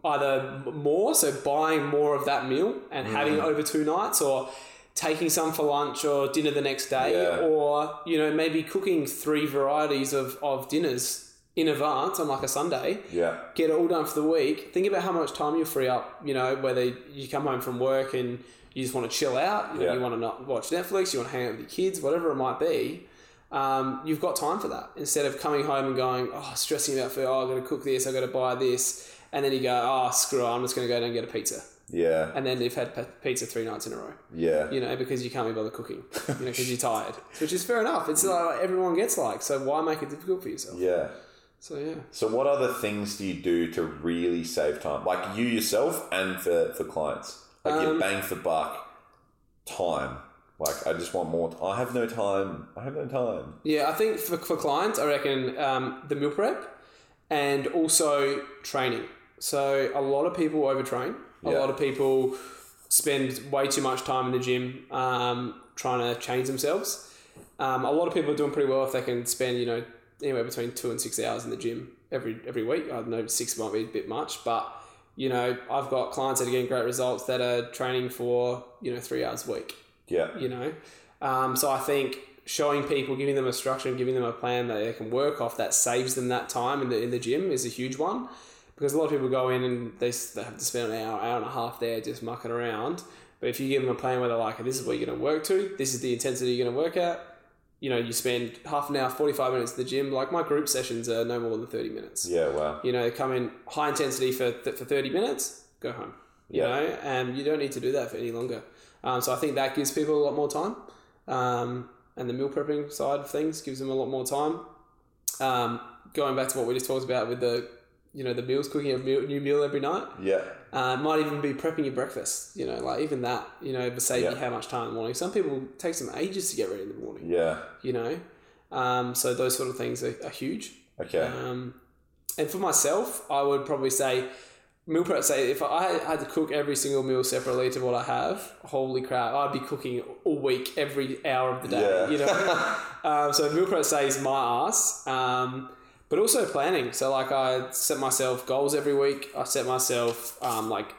B: either more, so buying more of that meal and having it over two nights, or taking some for lunch or dinner the next day,
A: Yeah.
B: or you know maybe cooking three varieties of, of dinners in advance on like a Sunday.
A: Yeah.
B: Get it all done for the week. Think about how much time you free up. You know whether you come home from work and you just want to chill out, you, know,
A: Yeah.
B: you want to not watch Netflix, you want to hang out with your kids, whatever it might be um, you've got time for that instead of coming home and going, oh, stressing about food. Oh, I've got to cook this. I've got to buy this. And then you go, oh, screw it. I'm just going to go down and get a pizza.
A: Yeah.
B: And then they've had p- pizza three nights in a row,
A: Yeah.
B: you know, because you can't be bothered cooking, you know, because you're tired, which is fair enough. It's like everyone gets like, so why make it difficult for yourself?
A: Yeah.
B: So, yeah.
A: So, what other things do you do to really save time? Like you yourself and for, for clients? Like your
B: Um,
A: bang for buck time. Like, I just want more. I have no time. I have no time.
B: Yeah, I think for, for clients, I reckon um, the meal prep and also training. So a lot of people overtrain. A
A: Yeah.
B: lot of people spend way too much time in the gym um, trying to change themselves. Um, a lot of people are doing pretty well if they can spend you know anywhere between two and six hours in the gym every every week. I know six might be a bit much, but you know I've got clients that are getting great results that are training for you know three hours a week
A: Yeah.
B: you know. Um, so I think showing people, giving them a structure, and giving them a plan that they can work off that saves them that time in the in the gym is a huge one. Because a lot of people go in and they, they have to spend an hour, hour and a half there just mucking around. But if you give them a plan where they're like, this is what you're going to work to, this is the intensity you're going to work at, you know, you spend half an hour, 45 minutes at the gym. Like my group sessions are no more than 30 minutes.
A: Yeah. Wow.
B: You know, come in high intensity for, th- for 30 minutes, go home. You
A: Yeah.
B: know, and you don't need to do that for any longer. Um, so I think that gives people a lot more time. Um, and the meal prepping side of things gives them a lot more time. Um, going back to what we just talked about with the, you know, the meals, cooking a meal, new meal every night.
A: Yeah.
B: Uh, might even be prepping your breakfast. You know, like even that. You know, to save
A: Yeah.
B: you how much time in the morning. Some people take some ages to get ready in the morning.
A: Yeah.
B: You know, um, so those sort of things are, are huge.
A: Okay.
B: Um, and for myself, I would probably say meal prep. Say if I had to cook every single meal separately to what I have, holy crap, I'd be cooking all week, every hour of the day.
A: Yeah.
B: You know. um, so meal prep saves my ass. Um, but also planning. So like I set myself goals every week. I set myself um, like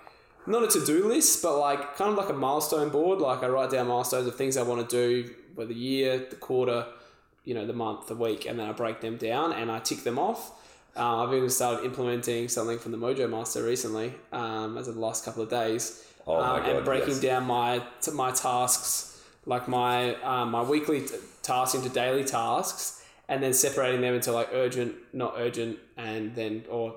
B: not a to do list, but like kind of like a milestone board. Like I write down milestones of things I want to do for the year, the quarter, you know, the month, the week, and then I break them down and I tick them off. Uh, I've even started implementing something from the Mojo Master recently, um, as of the last couple of days,
A: Oh
B: um,
A: God,
B: and breaking
A: yes.
B: down my my tasks, like my um, my weekly t- tasks into daily tasks, and then separating them into like urgent, not urgent, and then or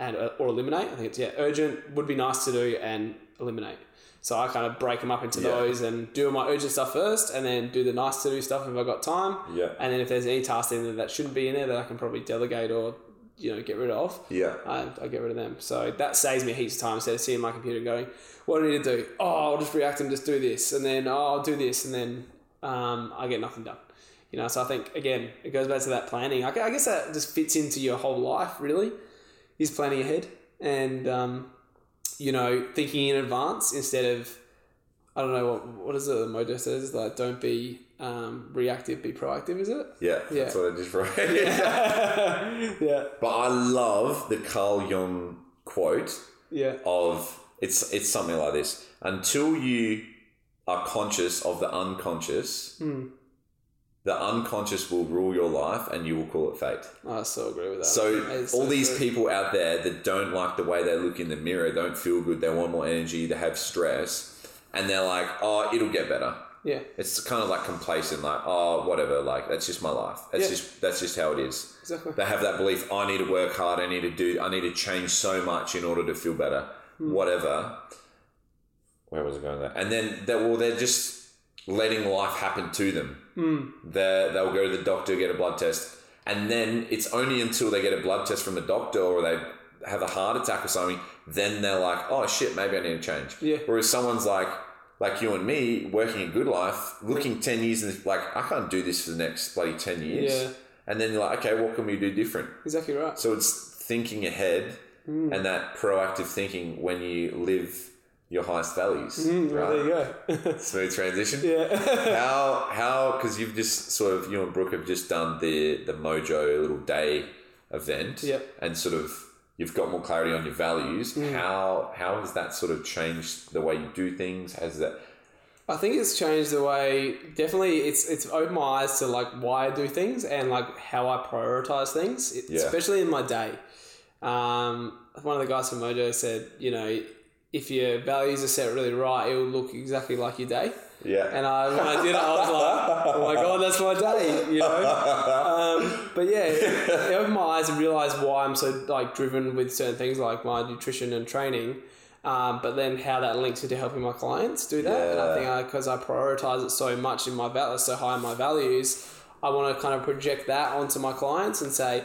B: and uh, or eliminate. I think it's yeah, urgent would be nice to do and eliminate. So I kind of break them up into
A: Yeah.
B: those and do my urgent stuff first, and then do the nice to do stuff if I got time.
A: Yeah.
B: And then if there's any tasks in there that shouldn't be in there that I can probably delegate or you know get rid of,
A: Yeah.
B: I, I get rid of them. So that saves me heaps of time instead of sitting on my computer and going, what do I need to do? Oh, I'll just react and just do this, and then oh, I'll do this, and then um, I get nothing done. You know, so I think again, it goes back to that planning. I guess that just fits into your whole life, really, is planning ahead and um, you know thinking in advance instead of I don't know what what is it the Mojo says like don't be um, reactive, be proactive. Is it?
A: Yeah.
B: Yeah.
A: That's what I just wrote.
B: yeah,
A: But I love the Carl Jung quote
B: yeah,
A: of it's it's something like this. Until you are conscious of the unconscious, the unconscious will rule your life, and you will call it fate.
B: I so agree with that.
A: So
B: It's
A: all
B: so
A: these
B: true.
A: people out there that don't like the way they look in the mirror, don't feel good, they want more energy, they have stress, and they're like, "Oh, it'll get better."
B: Yeah,
A: It's kind of like complacent, like, "Oh, whatever, like that's just my life. That's
B: Yeah.
A: just that's just how it is."
B: exactly.
A: They have that belief, "I need to work hard, I need to do I need to change so much in order to feel better."
B: Hmm.
A: Whatever. Where was it going there? And then they well, they're just letting life happen to them.
B: Hmm.
A: They they'll go to the doctor, get a blood test, and then it's only until they get a blood test from a doctor or they have a heart attack or something, then they're like, "Oh shit, maybe I need to change."
B: Yeah.
A: Whereas someone's like, like you and me, working a good life, looking ten years and like, I can't do this for the next bloody ten years.
B: Yeah.
A: And then you're like, okay, what can we do different?
B: Exactly right.
A: So it's thinking ahead
B: Hmm.
A: and that proactive thinking when you live your highest values.
B: Mm, well,
A: right?
B: there you go.
A: Smooth transition.
B: yeah.
A: How how because you've just sort of you and Brooke have just done the the Mojo little day event.
B: Yep.
A: And sort of you've got more clarity on your values.
B: Mm.
A: How how has that sort of changed the way you do things? Has that
B: I think it's changed the way. Definitely, it's it's opened my eyes to like why I do things and like how I prioritize things,
A: Yeah.
B: especially in my day. Um, one of the guys from Mojo said, you know, if your values are set really right, it will look exactly like your day.
A: yeah.
B: And I, when I did it, I was like, oh my god, that's my day, you know. Um, but yeah, it opened my eyes and realized why I'm so like driven with certain things like my nutrition and training. Um, but then how that links into helping my clients do that, and I
A: Yeah.
B: think because I, prioritize it so much in my values, so high in my values, I want to kind of project that onto my clients and say,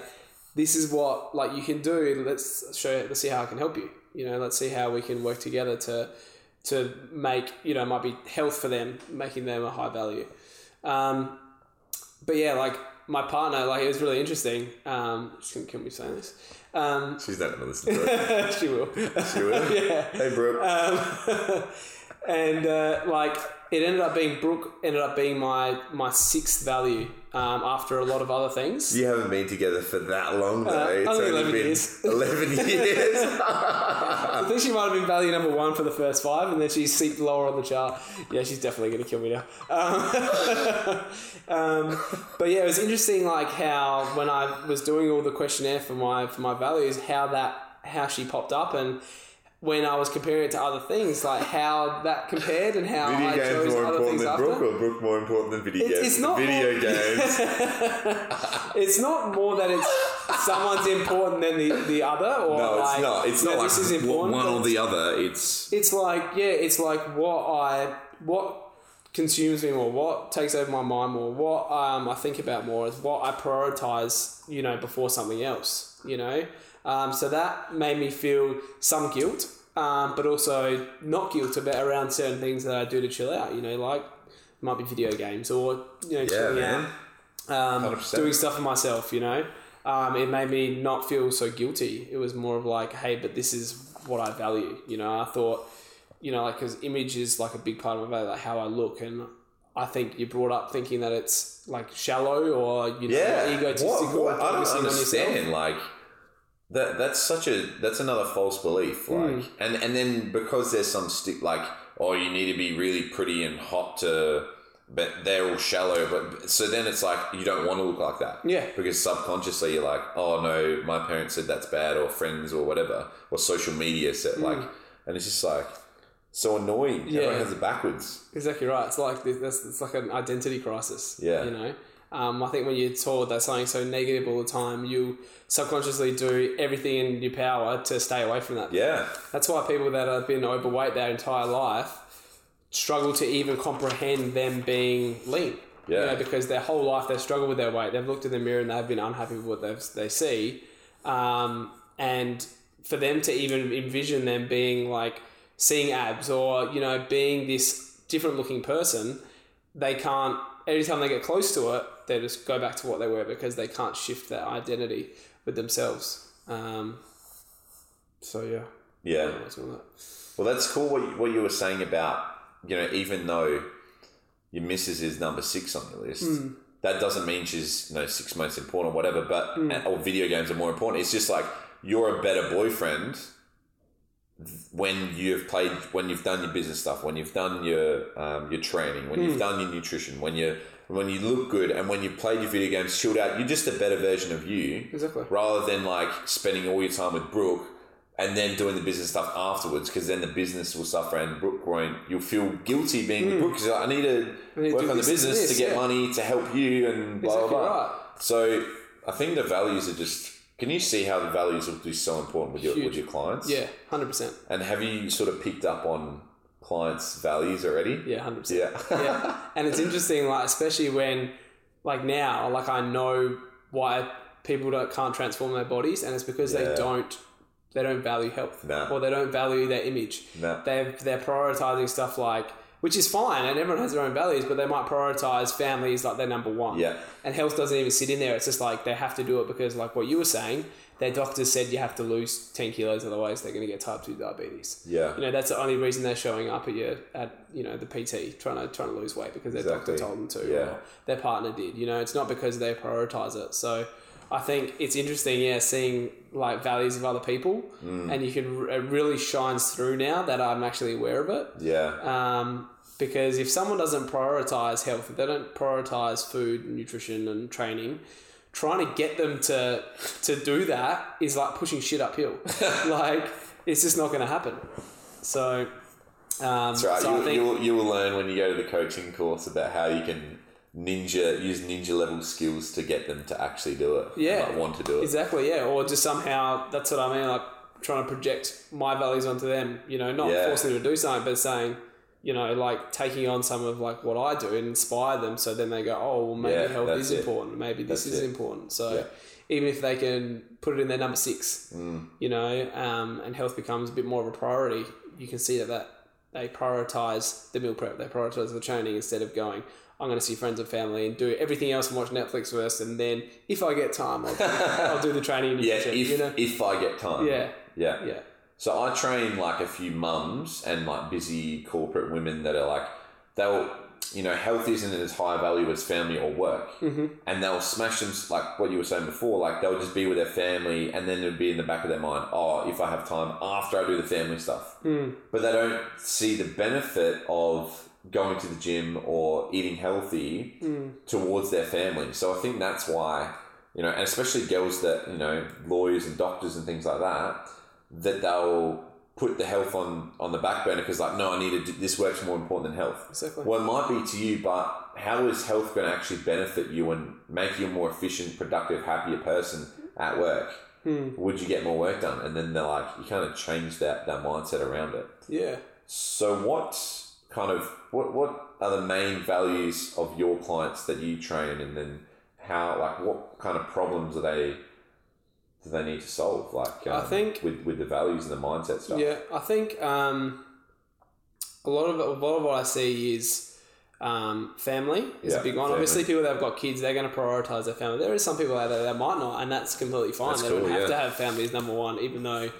B: this is what like you can do. Let's show. Let's see how I can help you. You know, let's see how we can work together to to make you know might be health for them, making them a high value. Um, but yeah, like my partner, like it was really interesting. Um, we say this? Um,
A: She's not gonna listen to it.
B: she will.
A: She will.
B: yeah.
A: Hey Brooke.
B: Um, and uh, like it ended up being Brooke ended up being my my sixth value um, after a lot of other things.
A: you haven't been together for that long though.
B: Uh,
A: it's
B: only 11
A: been
B: years.
A: Eleven years.
B: I think she might have been value number one for the first five, and then she seeped lower on the chart. Yeah, she's definitely going to kill me now. Um, um, but yeah, it was interesting, like how when I was doing all the questionnaire for my for my values, how that how she popped up, and when I was comparing it to other things, like how that compared and how
A: video
B: I
A: games
B: chose
A: more
B: other
A: important
B: things
A: than
B: after.
A: Brooke, or Brooke more important than video
B: It's-
A: games?
B: it's not
A: video
B: more-
A: games.
B: It's not more that it's someone's important than the, the other, or
A: No,
B: like,
A: it's not. It's not like
B: this is important.
A: one or the other. It's
B: it's like yeah, it's like what I what consumes me more, what takes over my mind more, what um, I think about more is what I prioritize, you know, before something else, you know. Um, so that made me feel some guilt, um, but also not guilt about around certain things that I do to chill out, you know, like might be video games or you know
A: yeah,
B: chilling
A: man.
B: out, um, doing stuff for myself, you know. Um, it made me not feel so guilty. It was more of like, hey, but this is what I value. You know, I thought, you know, like because image is like a big part of my value, like how I look, and I think you brought up thinking that it's like shallow or you know
A: Yeah.
B: egotistical.
A: What, what? I don't understand. Like that. That's such a. That's another false belief. Like,
B: Hmm.
A: and and then because there's some stick like, oh, you need to be really pretty and hot to. But they're all shallow. But so then it's like you don't want to look like that.
B: Yeah.
A: Because subconsciously you're like, oh no, my parents said that's bad, or friends, or whatever, or social media said like, and it's just like so annoying.
B: Hmm. Yeah.
A: Everyone has it backwards.
B: Exactly right. It's like this, that's it's like an identity crisis.
A: Yeah.
B: You know, um, I think when you're told that something's so negative all the time, you subconsciously do everything in your power to stay away from that.
A: Yeah.
B: That's why people that have been overweight their entire life struggle to even comprehend them being lean. You
A: Yeah.
B: know, because their whole life they've struggled with their weight. They've looked in the mirror and they've been unhappy with what they they see. Um, and for them to even envision them being like seeing abs or you know being this different looking person, they can't. Every time they get close to it, they just go back to what they were because they can't shift that identity with themselves. Um, so yeah,
A: Yeah.
B: that.
A: Well, that's cool. What you, what you were saying about you know, even though your missus is number six on your list,
B: Hmm.
A: that doesn't mean she's you know six most important or whatever. But
B: Hmm.
A: or video games are more important. It's just like you're a better boyfriend when you've played, when you've done your business stuff, when you've done your um, your training, when you've done your nutrition, when you when you look good, and when you've played your video games, chilled out, you're just a better version of you.
B: Exactly.
A: Rather than like spending all your time with Brooke and then doing the business stuff afterwards, because then the business will suffer, and Brooke won't. You'll feel guilty being with hmm. Brooke because I need to
B: I need
A: work on the business
B: this,
A: to get
B: yeah.
A: money to help you, and blah
B: Exactly
A: blah blah.
B: right.
A: So I think the values are just. Can you see how the values will be so important with your with your clients?
B: Yeah, hundred percent.
A: And have you sort of picked up on clients' values already?
B: Yeah, hundred percent.
A: Yeah.
B: yeah, and it's interesting, like especially when, like now, like I know why people don't can't transform their bodies, and it's because
A: Yeah.
B: they don't they don't value health
A: No.
B: or they don't value their image.
A: No.
B: They're they're prioritizing stuff like which is fine, and everyone has their own values, but they might prioritize families like their number one.
A: Yeah.
B: and health doesn't even sit in there. It's just like they have to do it because, like what you were saying, their doctor said you have to lose ten kilos, otherwise they're going to get type two diabetes
A: Yeah.
B: you know that's the only reason they're showing up at your at you know the PT trying to trying to lose weight because their
A: Exactly.
B: doctor told them to
A: Yeah.
B: or their partner did you know it's not because they prioritize it so I think it's interesting yeah seeing like values of other people
A: Mm.
B: and you can it really shines through now that I'm actually aware of it
A: Yeah.
B: um, because if someone doesn't prioritize health if they don't prioritize food nutrition and training trying to get them to to do that is like pushing shit uphill like it's just not going to happen so um,
A: That's right.
B: so
A: you,
B: I think
A: you'll, you will learn when you go to the coaching course about how you can ninja use ninja level skills to get them to actually do it.
B: Yeah.
A: like, want to do it.
B: exactly yeah or just somehow that's what I mean like trying to project my values onto them you know not
A: Yeah.
B: forcing them to do something but saying you know like taking on some of like what I do and inspire them so then they go oh well maybe
A: Yeah,
B: health is
A: it.
B: important maybe this
A: That's
B: is
A: it.
B: important so
A: Yeah.
B: even if they can put it in their number six
A: Mm.
B: you know um, and health becomes a bit more of a priority you can see that that they prioritize the meal prep they prioritize the training instead of going I'm going to see friends and family and do everything else and watch Netflix first, and then if I get time, I'll do, I'll do the training.
A: Yeah, if
B: you know,
A: if I get time.
B: yeah,
A: Yeah.
B: yeah,
A: So I train like a few mums and like busy corporate women that are like they'll you know health isn't as high value as family or work, mm-hmm. and they'll smash them like what you were saying before. Like they'll just be with their family, and then it'll be in the back of their mind, oh, if I have time after I do the family stuff. Mm. But they don't see the benefit of going to the gym or eating healthy towards their family. So I think that's why you know, and especially girls that you know, lawyers and doctors and things like that, that they'll put the health on on the back burner because like, no, I need to. Do, this work's more important than health.
B: Exactly.
A: Well, it might be to you, but how is health going to actually benefit you and make you a more efficient, productive, happier person at work? Hmm. Would you get more work done? And then they're like, you kind of change that that mindset around it.
B: yeah.
A: So what kind of what what are the main values of your clients that you train and then how like what kind of problems are they do they need to solve like um,
B: I think-
A: with with the values and the mindset stuff
B: Yeah, I think um, a lot of a lot of what I see is um, family is
A: Yeah,
B: a big one.
A: family.
B: Obviously, people that have got kids, they're going to prioritize their family. There is some people out there that might not, and that's completely fine.
A: That's
B: they
A: cool,
B: don't have
A: yeah.
B: to have family as number one, even though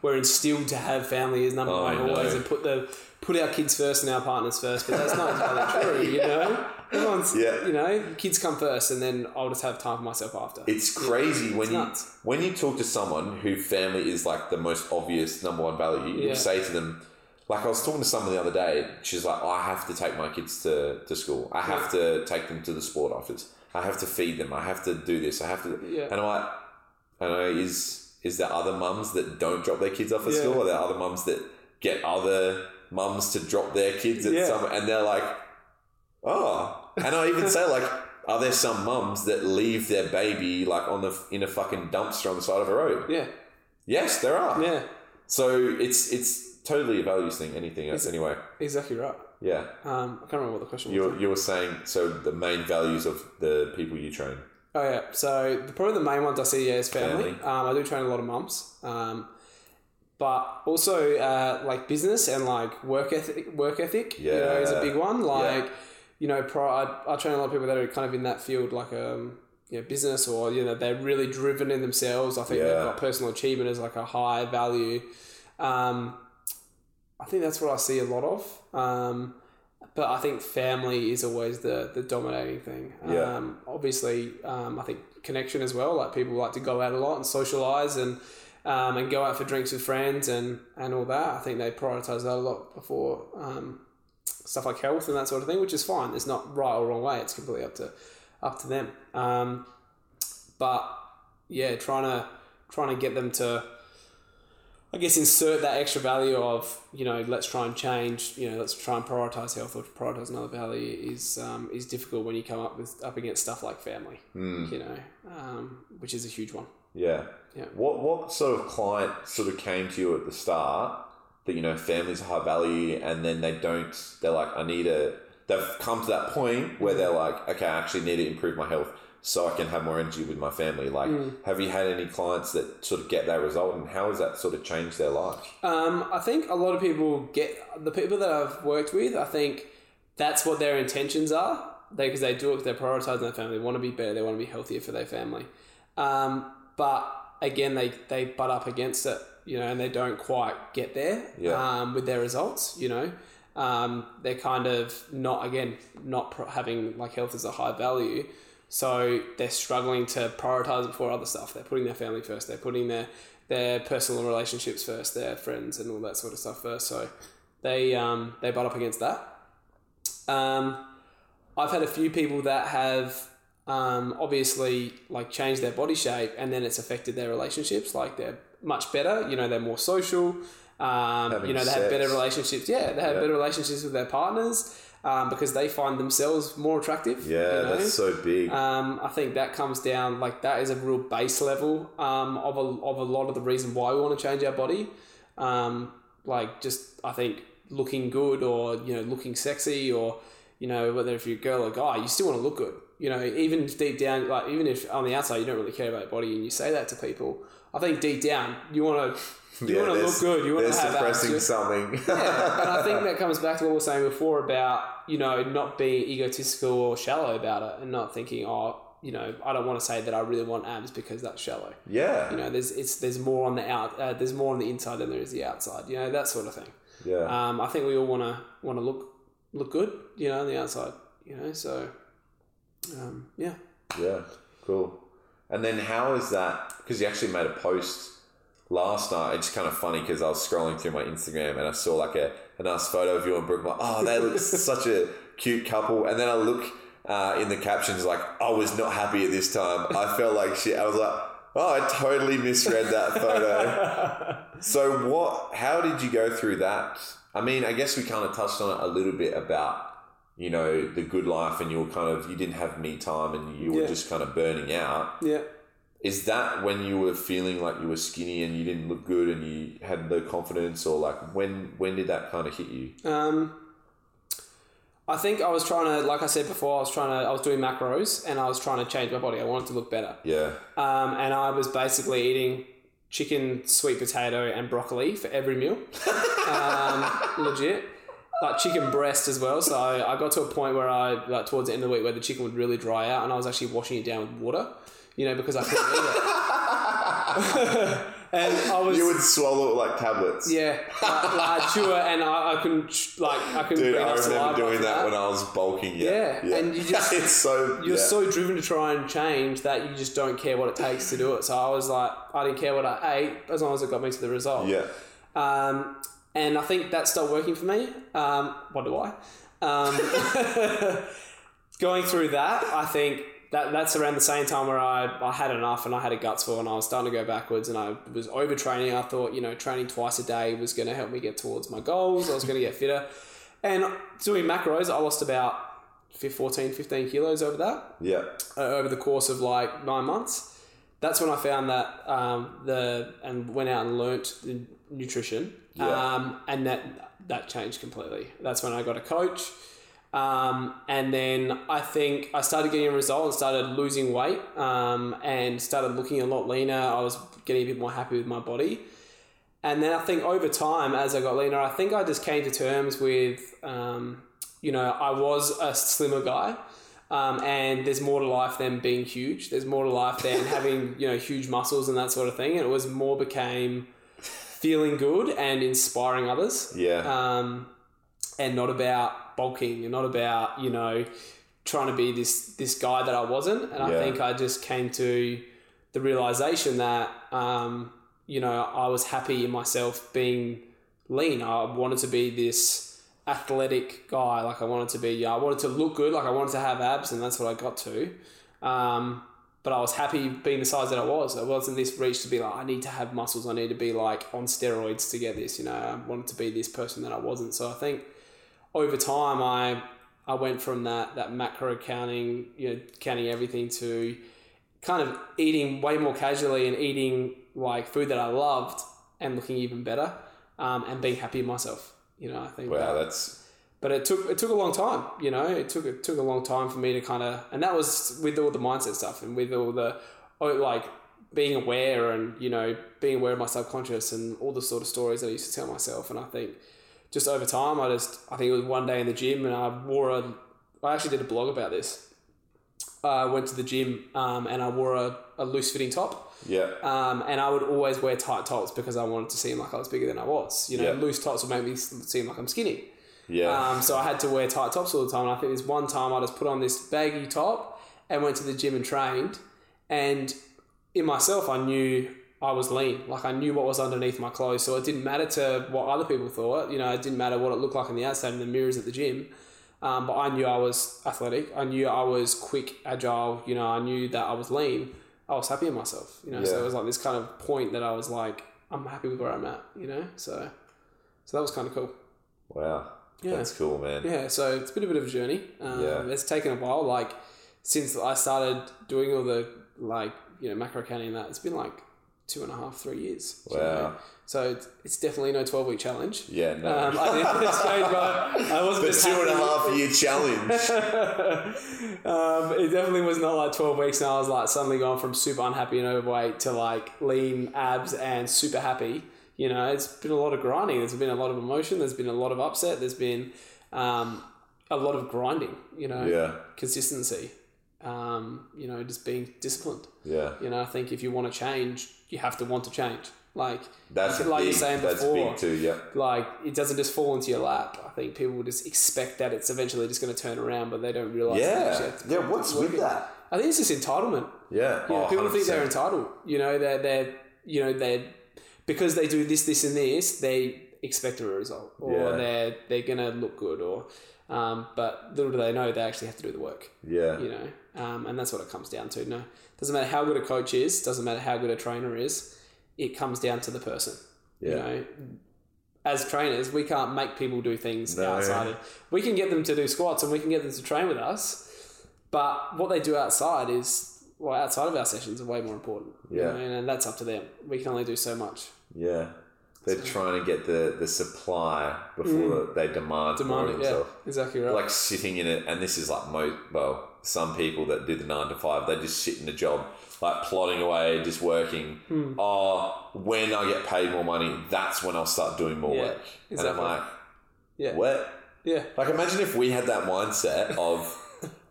B: we're instilled to have family as number
A: Oh,
B: one always, and put the put our kids first and our partners first. But that's not entirely true, you know. Everyone's,
A: Yeah.
B: you know, kids come first, and then I'll just have time for myself after.
A: it's crazy when you
B: nuts.
A: when you talk to someone who family is like the most obvious number one value you
B: Yeah.
A: say to them like I was talking to someone the other day she's like I have to take my kids to, to school I have to take them to the sport office I have to feed them I have to do this I have to
B: Yeah.
A: and I'm like I know is is there other mums that don't drop their kids off at
B: Yeah.
A: school? Are there other mums that get other mums to drop their kids at
B: Yeah.
A: some and they're like, oh. And I even say like, are there some mums that leave their baby like on the in a fucking dumpster on the side of a road?
B: yeah,
A: Yes, there are.
B: yeah,
A: So it's it's totally a values thing. Anything else anyway?
B: exactly right.
A: Yeah.
B: Um, I can't remember what the question was.
A: You you were saying so the main values of the people you train.
B: Oh yeah, so the, probably the main ones I see yeah, is family.
A: Family.
B: Um, I do train a lot of mums, um, but also uh, like business and like work ethic. Work ethic, you know, is a big one. Like
A: Yeah.
B: you know, pro, I, I train a lot of people that are kind of in that field, like um, you know, business or you know, they're really driven in themselves. I think they've got personal achievement as like a high value. Um, I think that's what I see a lot of. Um, but I think family is always the the dominating thing.
A: Yeah.
B: Um, obviously, um, I think connection as well. Like people like to go out a lot and socialize, and um, and go out for drinks with friends and, and all that. I think they prioritize that a lot before um, stuff like health and that sort of thing, which is fine. There's not right or wrong way. It's completely up to up to them. Um, but yeah, trying to trying to get them to, I guess, insert that extra value of you know, let's try and change. You know, let's try and prioritize health or prioritize another value is um, is difficult when you come up with up against stuff like family. You know, um, which is a huge one.
A: Yeah.
B: Yeah.
A: What what sort of client sort of came to you at the start that you know families are high value and then they don't they're like I need a they've come to that point where they're like okay I actually need to improve my health so I can have more energy with my family. Like, have you had any clients that sort of get that result, and how has that sort of changed their life?
B: Um, I think a lot of people get the people that I've worked with. I think that's what their intentions are. They because they do it. They're prioritizing their family. They want to be better. They want to be healthier for their family. Um, but again, they they butt up against it, you know, and they don't quite get there
A: Yeah.
B: um, with their results. You know, um, they're kind of not again not pro- having like health as a high value. So they're struggling to prioritize it before other stuff. They're putting their family first. They're putting their their personal relationships first. Their friends and all that sort of stuff first. So they um, they butt up against that. Um, I've had a few people that have um, obviously like changed their body shape and then it's affected their relationships. Like they're much better. You know, they're more social. Um, you know, they have better relationships. Yeah, they have
A: Yeah.
B: better relationships with their partners um, because they find themselves more attractive.
A: Yeah,
B: you know?
A: that's so big.
B: Um, I think that comes down like that is a real base level um, of a of a lot of the reason why we want to change our body. Um, like just I think looking good or you know looking sexy or you know whether if you're a girl or guy, you still want to look good. You know, even deep down, like even if on the outside you don't really care about your body and you say that to people, I think deep down you want to you
A: Yeah,
B: want to look good. You want to have
A: suppressing something.
B: Yeah, and I think that comes back to what we were saying before about you know not being egotistical or shallow about it, and not thinking, oh, you know, I don't want to say that I really want abs because that's shallow.
A: yeah,
B: You know, there's it's there's more on the out, uh, there's more on the inside than there is the outside. You know, that sort of thing.
A: yeah.
B: Um, I think we all want to want to look look good. You know, on the outside. You know, so um, yeah.
A: Yeah, cool. And then how is that? Because you actually made a post last night. It's kind of funny because I was scrolling through my Instagram and I saw like a, a nice photo of you and Brooke. I'm like, oh, they look such a cute couple. And then I look uh, in the captions like, I was not happy at this time. I felt like shit. I was like, oh, I totally misread that photo. so what? How did you go through that? I mean, I guess we kind of touched on it a little bit about you know the good life and you were kind of you didn't have me time and you were
B: Yeah.
A: just kind of burning out
B: Yeah.
A: is that when you were feeling like you were skinny and you didn't look good and you had no confidence or like when when did that kind of hit you
B: Um, I think I was trying to, like I said before, I was trying to, I was doing macros and I was trying to change my body. I wanted to look better.
A: yeah
B: Um, and I was basically eating chicken, sweet potato, and broccoli for every meal. um, legit. Like chicken breast as well. So I got to a point where I, like towards the end of the week, where the chicken would really dry out and I was actually washing it down with water, you know, because I couldn't eat it. and I was.
A: you would swallow it like tablets
B: yeah, like, like I'd chew it and I, I couldn't like I couldn't
A: dude i remember doing
B: after
A: that when i was bulking yeah
B: Yeah, and you just-
A: it's so
B: you're
A: yeah.
B: so driven to try and change that you just don't care what it takes to do it. So I was like, I didn't care what I ate as long as it got me to the result.
A: yeah
B: Um, and I think that stopped working for me. Um, what do I? Um, going through that, I think that that's around the same time where I, I had enough and I had a guts full and I was starting to go backwards and I was overtraining. I thought, you know, training twice a day was going to help me get towards my goals. I was going to get fitter. And doing macros, I lost about 14, 15 kilos over that
A: yeah
B: uh, over the course of like nine months. That's when I found that um, the and went out and learnt the nutrition,
A: Yeah.
B: um, and that that changed completely. That's when I got a coach, um, and then I think I started getting a result and started losing weight, um, and started looking a lot leaner. I was getting a bit more happy with my body. And then I think over time, as I got leaner, I think I just came to terms with, um, you know, I was a slimmer guy. Um, and there's more to life than being huge. There's more to life than having, you know, huge muscles and that sort of thing. And it was more became feeling good and inspiring others.
A: yeah
B: Um, and not about bulking and not about, you know, trying to be this, this guy that I wasn't. And I think I just came to the realization that, um, you know, I was happy in myself being lean. I wanted to be this athletic guy. Like I wanted to be, I wanted to look good. Like I wanted to have abs, and that's what I got to. Um, but I was happy being the size that I was. I wasn't this reach to be like, I need to have muscles. I need to be like on steroids to get this. You know, I wanted to be this person that I wasn't. So I think over time, I I went from that that macro counting, you know, counting everything to kind of eating way more casually and eating like food that I loved and looking even better um, and being happy in myself. You know, I think.
A: Wow,
B: that-
A: that's
B: but it took it took a long time. You know, it took it took a long time for me to kind of, and that was with all the mindset stuff and with all the oh, like being aware and you know being aware of my subconscious and all the sort of stories that I used to tell myself. And I think just over time, I just I think it was one day in the gym and I wore a I actually did a blog about this. I went to the gym um, and I wore a, a loose fitting top.
A: yeah,
B: Um, and I would always wear tight tops because I wanted to seem like I was bigger than I was. You know,
A: Yeah.
B: loose tops would make me seem like I'm skinny.
A: Yeah,
B: Um, so I had to wear tight tops all the time. And I think there's one time I just put on this baggy top and went to the gym and trained. And in myself, I knew I was lean. Like I knew what was underneath my clothes. So it didn't matter to what other people thought. You know, it didn't matter what it looked like on the outside in the mirrors at the gym. Um, but I knew I was athletic. I knew I was quick, agile. You know, I knew that I was lean. I was happy in myself. You know, so it was like this kind of point that I was like, I'm happy with where I'm at. You know, so so that was kind of cool.
A: wow,
B: Yeah.
A: that's cool, man.
B: Yeah, so it's been a bit of a journey. Um,
A: Yeah.
B: It's taken a while. Like since I started doing all the like you know macro counting and that, it's been like two and a half, three years. you
A: Wow.
B: know? So it's, it's definitely no twelve week challenge.
A: Yeah, no.
B: Um, I didn't at this but I wasn't
A: the
B: just
A: two and a half year challenge.
B: um, it definitely was not like 12 weeks and I was like suddenly gone from super unhappy and overweight to like lean abs and super happy. You know, it's been a lot of grinding. There's been a lot of emotion. There's been a lot of upset. There's been um, a lot of grinding, you know,
A: yeah,
B: consistency, um, you know, just being disciplined.
A: yeah.
B: You know, I think if you want to change, you have to want to change. Like,
A: That's
B: like
A: big.
B: you're saying
A: that's
B: before,
A: big too. Yeah,
B: like it doesn't just fall into your lap. I think people will just expect that it's eventually just going to turn around, but they don't realize.
A: yeah, yeah. What's with that?
B: I think it's just entitlement.
A: Yeah,
B: You know,
A: Oh,
B: people think they're entitled. You know, they're they're you know they're because they do this, this, and this, they expect a result, or
A: Yeah.
B: they're they're gonna look good, or um, but little do they know they actually have to do the work.
A: Yeah,
B: You know, um, and that's what it comes down to. No, doesn't matter how good a coach is, doesn't matter how good a trainer is. It comes down to the person. You
A: Yeah.
B: know, as trainers, we can't make people do things
A: No.
B: outside of. We can get them to do squats and we can get them to train with us, but what they do outside is well, outside of our sessions are way more important. you
A: Yeah.
B: know, and that's up to them. We can only do so much.
A: yeah. They're trying to get the, the supply before they demand,
B: Mm. Demand
A: more
B: it,
A: of
B: yeah, exactly right.
A: Like sitting in it, and this is like most well, some people that do the nine to five, they just sit in a job, like plodding away, just working.
B: Hmm.
A: Oh, when I get paid more money, that's when I'll start doing more
B: Yeah,
A: work.
B: exactly.
A: And I'm like,
B: yeah,
A: what?
B: yeah,
A: Like, imagine if we had that mindset of,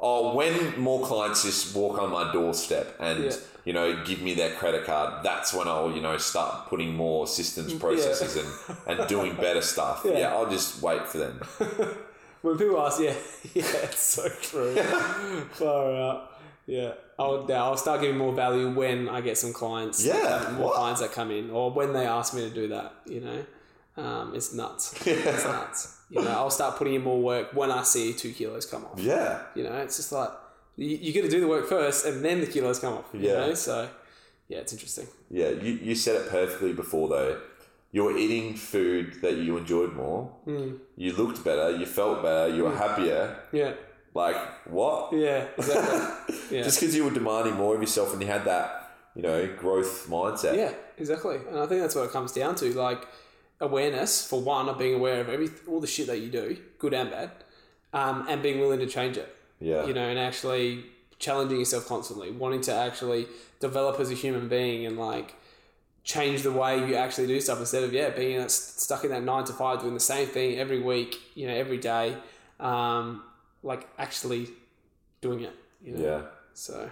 A: oh, when more clients just walk on my doorstep and,
B: Yeah.
A: you know, give me their credit card, that's when I'll, you know, start putting more systems, processes, and, and doing better stuff.
B: Yeah.
A: Yeah. I'll just wait for them.
B: When people ask, yeah, yeah, it's so true. Far out. Yeah, I'll yeah, I'll start giving more value when I get some clients.
A: Yeah,
B: more
A: what?
B: clients that come in, or when they ask me to do that. You know, um, it's nuts. It's nuts. You know, I'll start putting in more work when I see two kilos come off.
A: Yeah.
B: You know, it's just like you, you got to do the work first, and then the kilos come off. You
A: Yeah.
B: know, so yeah, it's interesting.
A: Yeah, you, you said it perfectly before though. You were eating food that you enjoyed more.
B: Hmm.
A: You looked better. You felt better. You were happier.
B: Yeah,
A: Like what?
B: yeah, exactly. Yeah.
A: Just because you were demanding more of yourself and you had that, you know, growth mindset.
B: Yeah, exactly. And I think that's what it comes down to. Like awareness, for one, of being aware of every all the shit that you do, good and bad, um, and being willing to change it.
A: Yeah.
B: You know, and actually challenging yourself constantly, wanting to actually develop as a human being and like change the way you actually do stuff instead of yeah being that- stuck in that nine to five doing the same thing every week, you know, every day, um, like actually doing it. You know?
A: Yeah.
B: So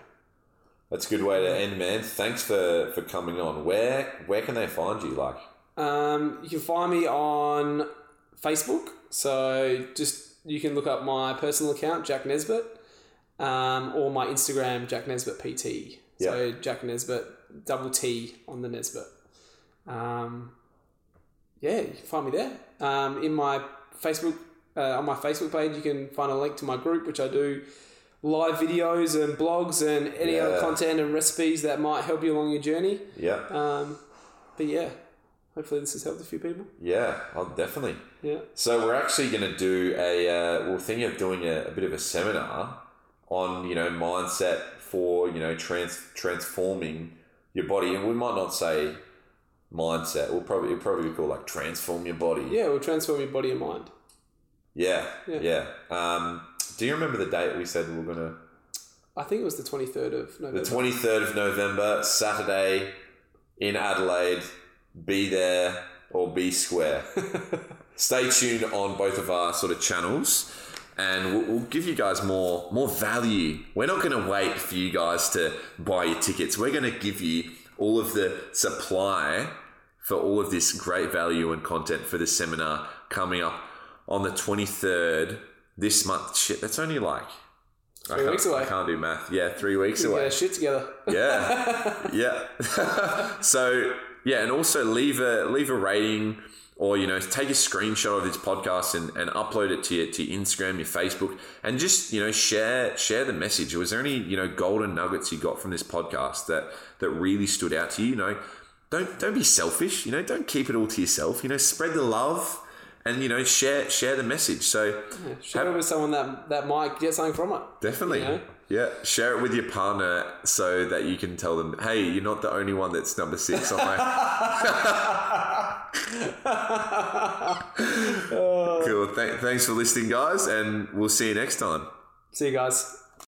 A: That's a good way to end, man. Thanks for for coming on. Where where can they find you? Like,
B: Um, you can find me on Facebook. So just you can look up my personal account, Jack Nesbitt, um, or my Instagram, Jack Nesbitt PT. So Jack Nesbitt, double T on the Nesbitt. um, yeah, you can find me there. Um, in my Facebook, uh, on my Facebook page, you can find a link to my group, which I do live videos and blogs and any other content and recipes that might help you along your journey.
A: Yeah.
B: Um, but yeah, hopefully this has helped a few people.
A: Yeah. Oh, definitely.
B: Yeah.
A: So we're actually going to do a. Uh, we're thinking of doing a, a bit of a seminar on you know mindset for you know trans transforming your body, and we might not say mindset. We'll probably it'll probably be called like transform your body.
B: Yeah, we'll transform your body and mind.
A: Yeah.
B: Yeah.
A: Yeah. Um, do you remember the date we said we were going to?
B: I think it was the 23rd of November.
A: The twenty third of November, Saturday, in Adelaide. Be there or be square. Stay tuned on both of our sort of channels, and we'll, we'll give you guys more more value. We're not going to wait for you guys to buy your tickets. We're going to give you all of the supply for all of this great value and content for the seminar coming up on the twenty third this month. Shit, that's only like. I
B: Three
A: can't-
B: weeks away.
A: I can't do math. Yeah, three weeks away.
B: our shit together.
A: Yeah, yeah. so yeah, and also leave a leave a rating, or you know, take a screenshot of this podcast and, and upload it to your to your Instagram, your Facebook, and just you know share share the message. Was there any you know golden nuggets you got from this podcast that that really stood out to you? You know, don't don't be selfish. You know, don't keep it all to yourself. You know, spread the love. And you know, share share the message. So
B: Share it with someone that, that might get something from it.
A: Definitely.
B: You know?
A: Yeah. Share it with your partner so that you can tell them, hey, you're not the only one that's number six on my. cool. Th- thanks for listening, guys, and we'll see you next time.
B: See you guys.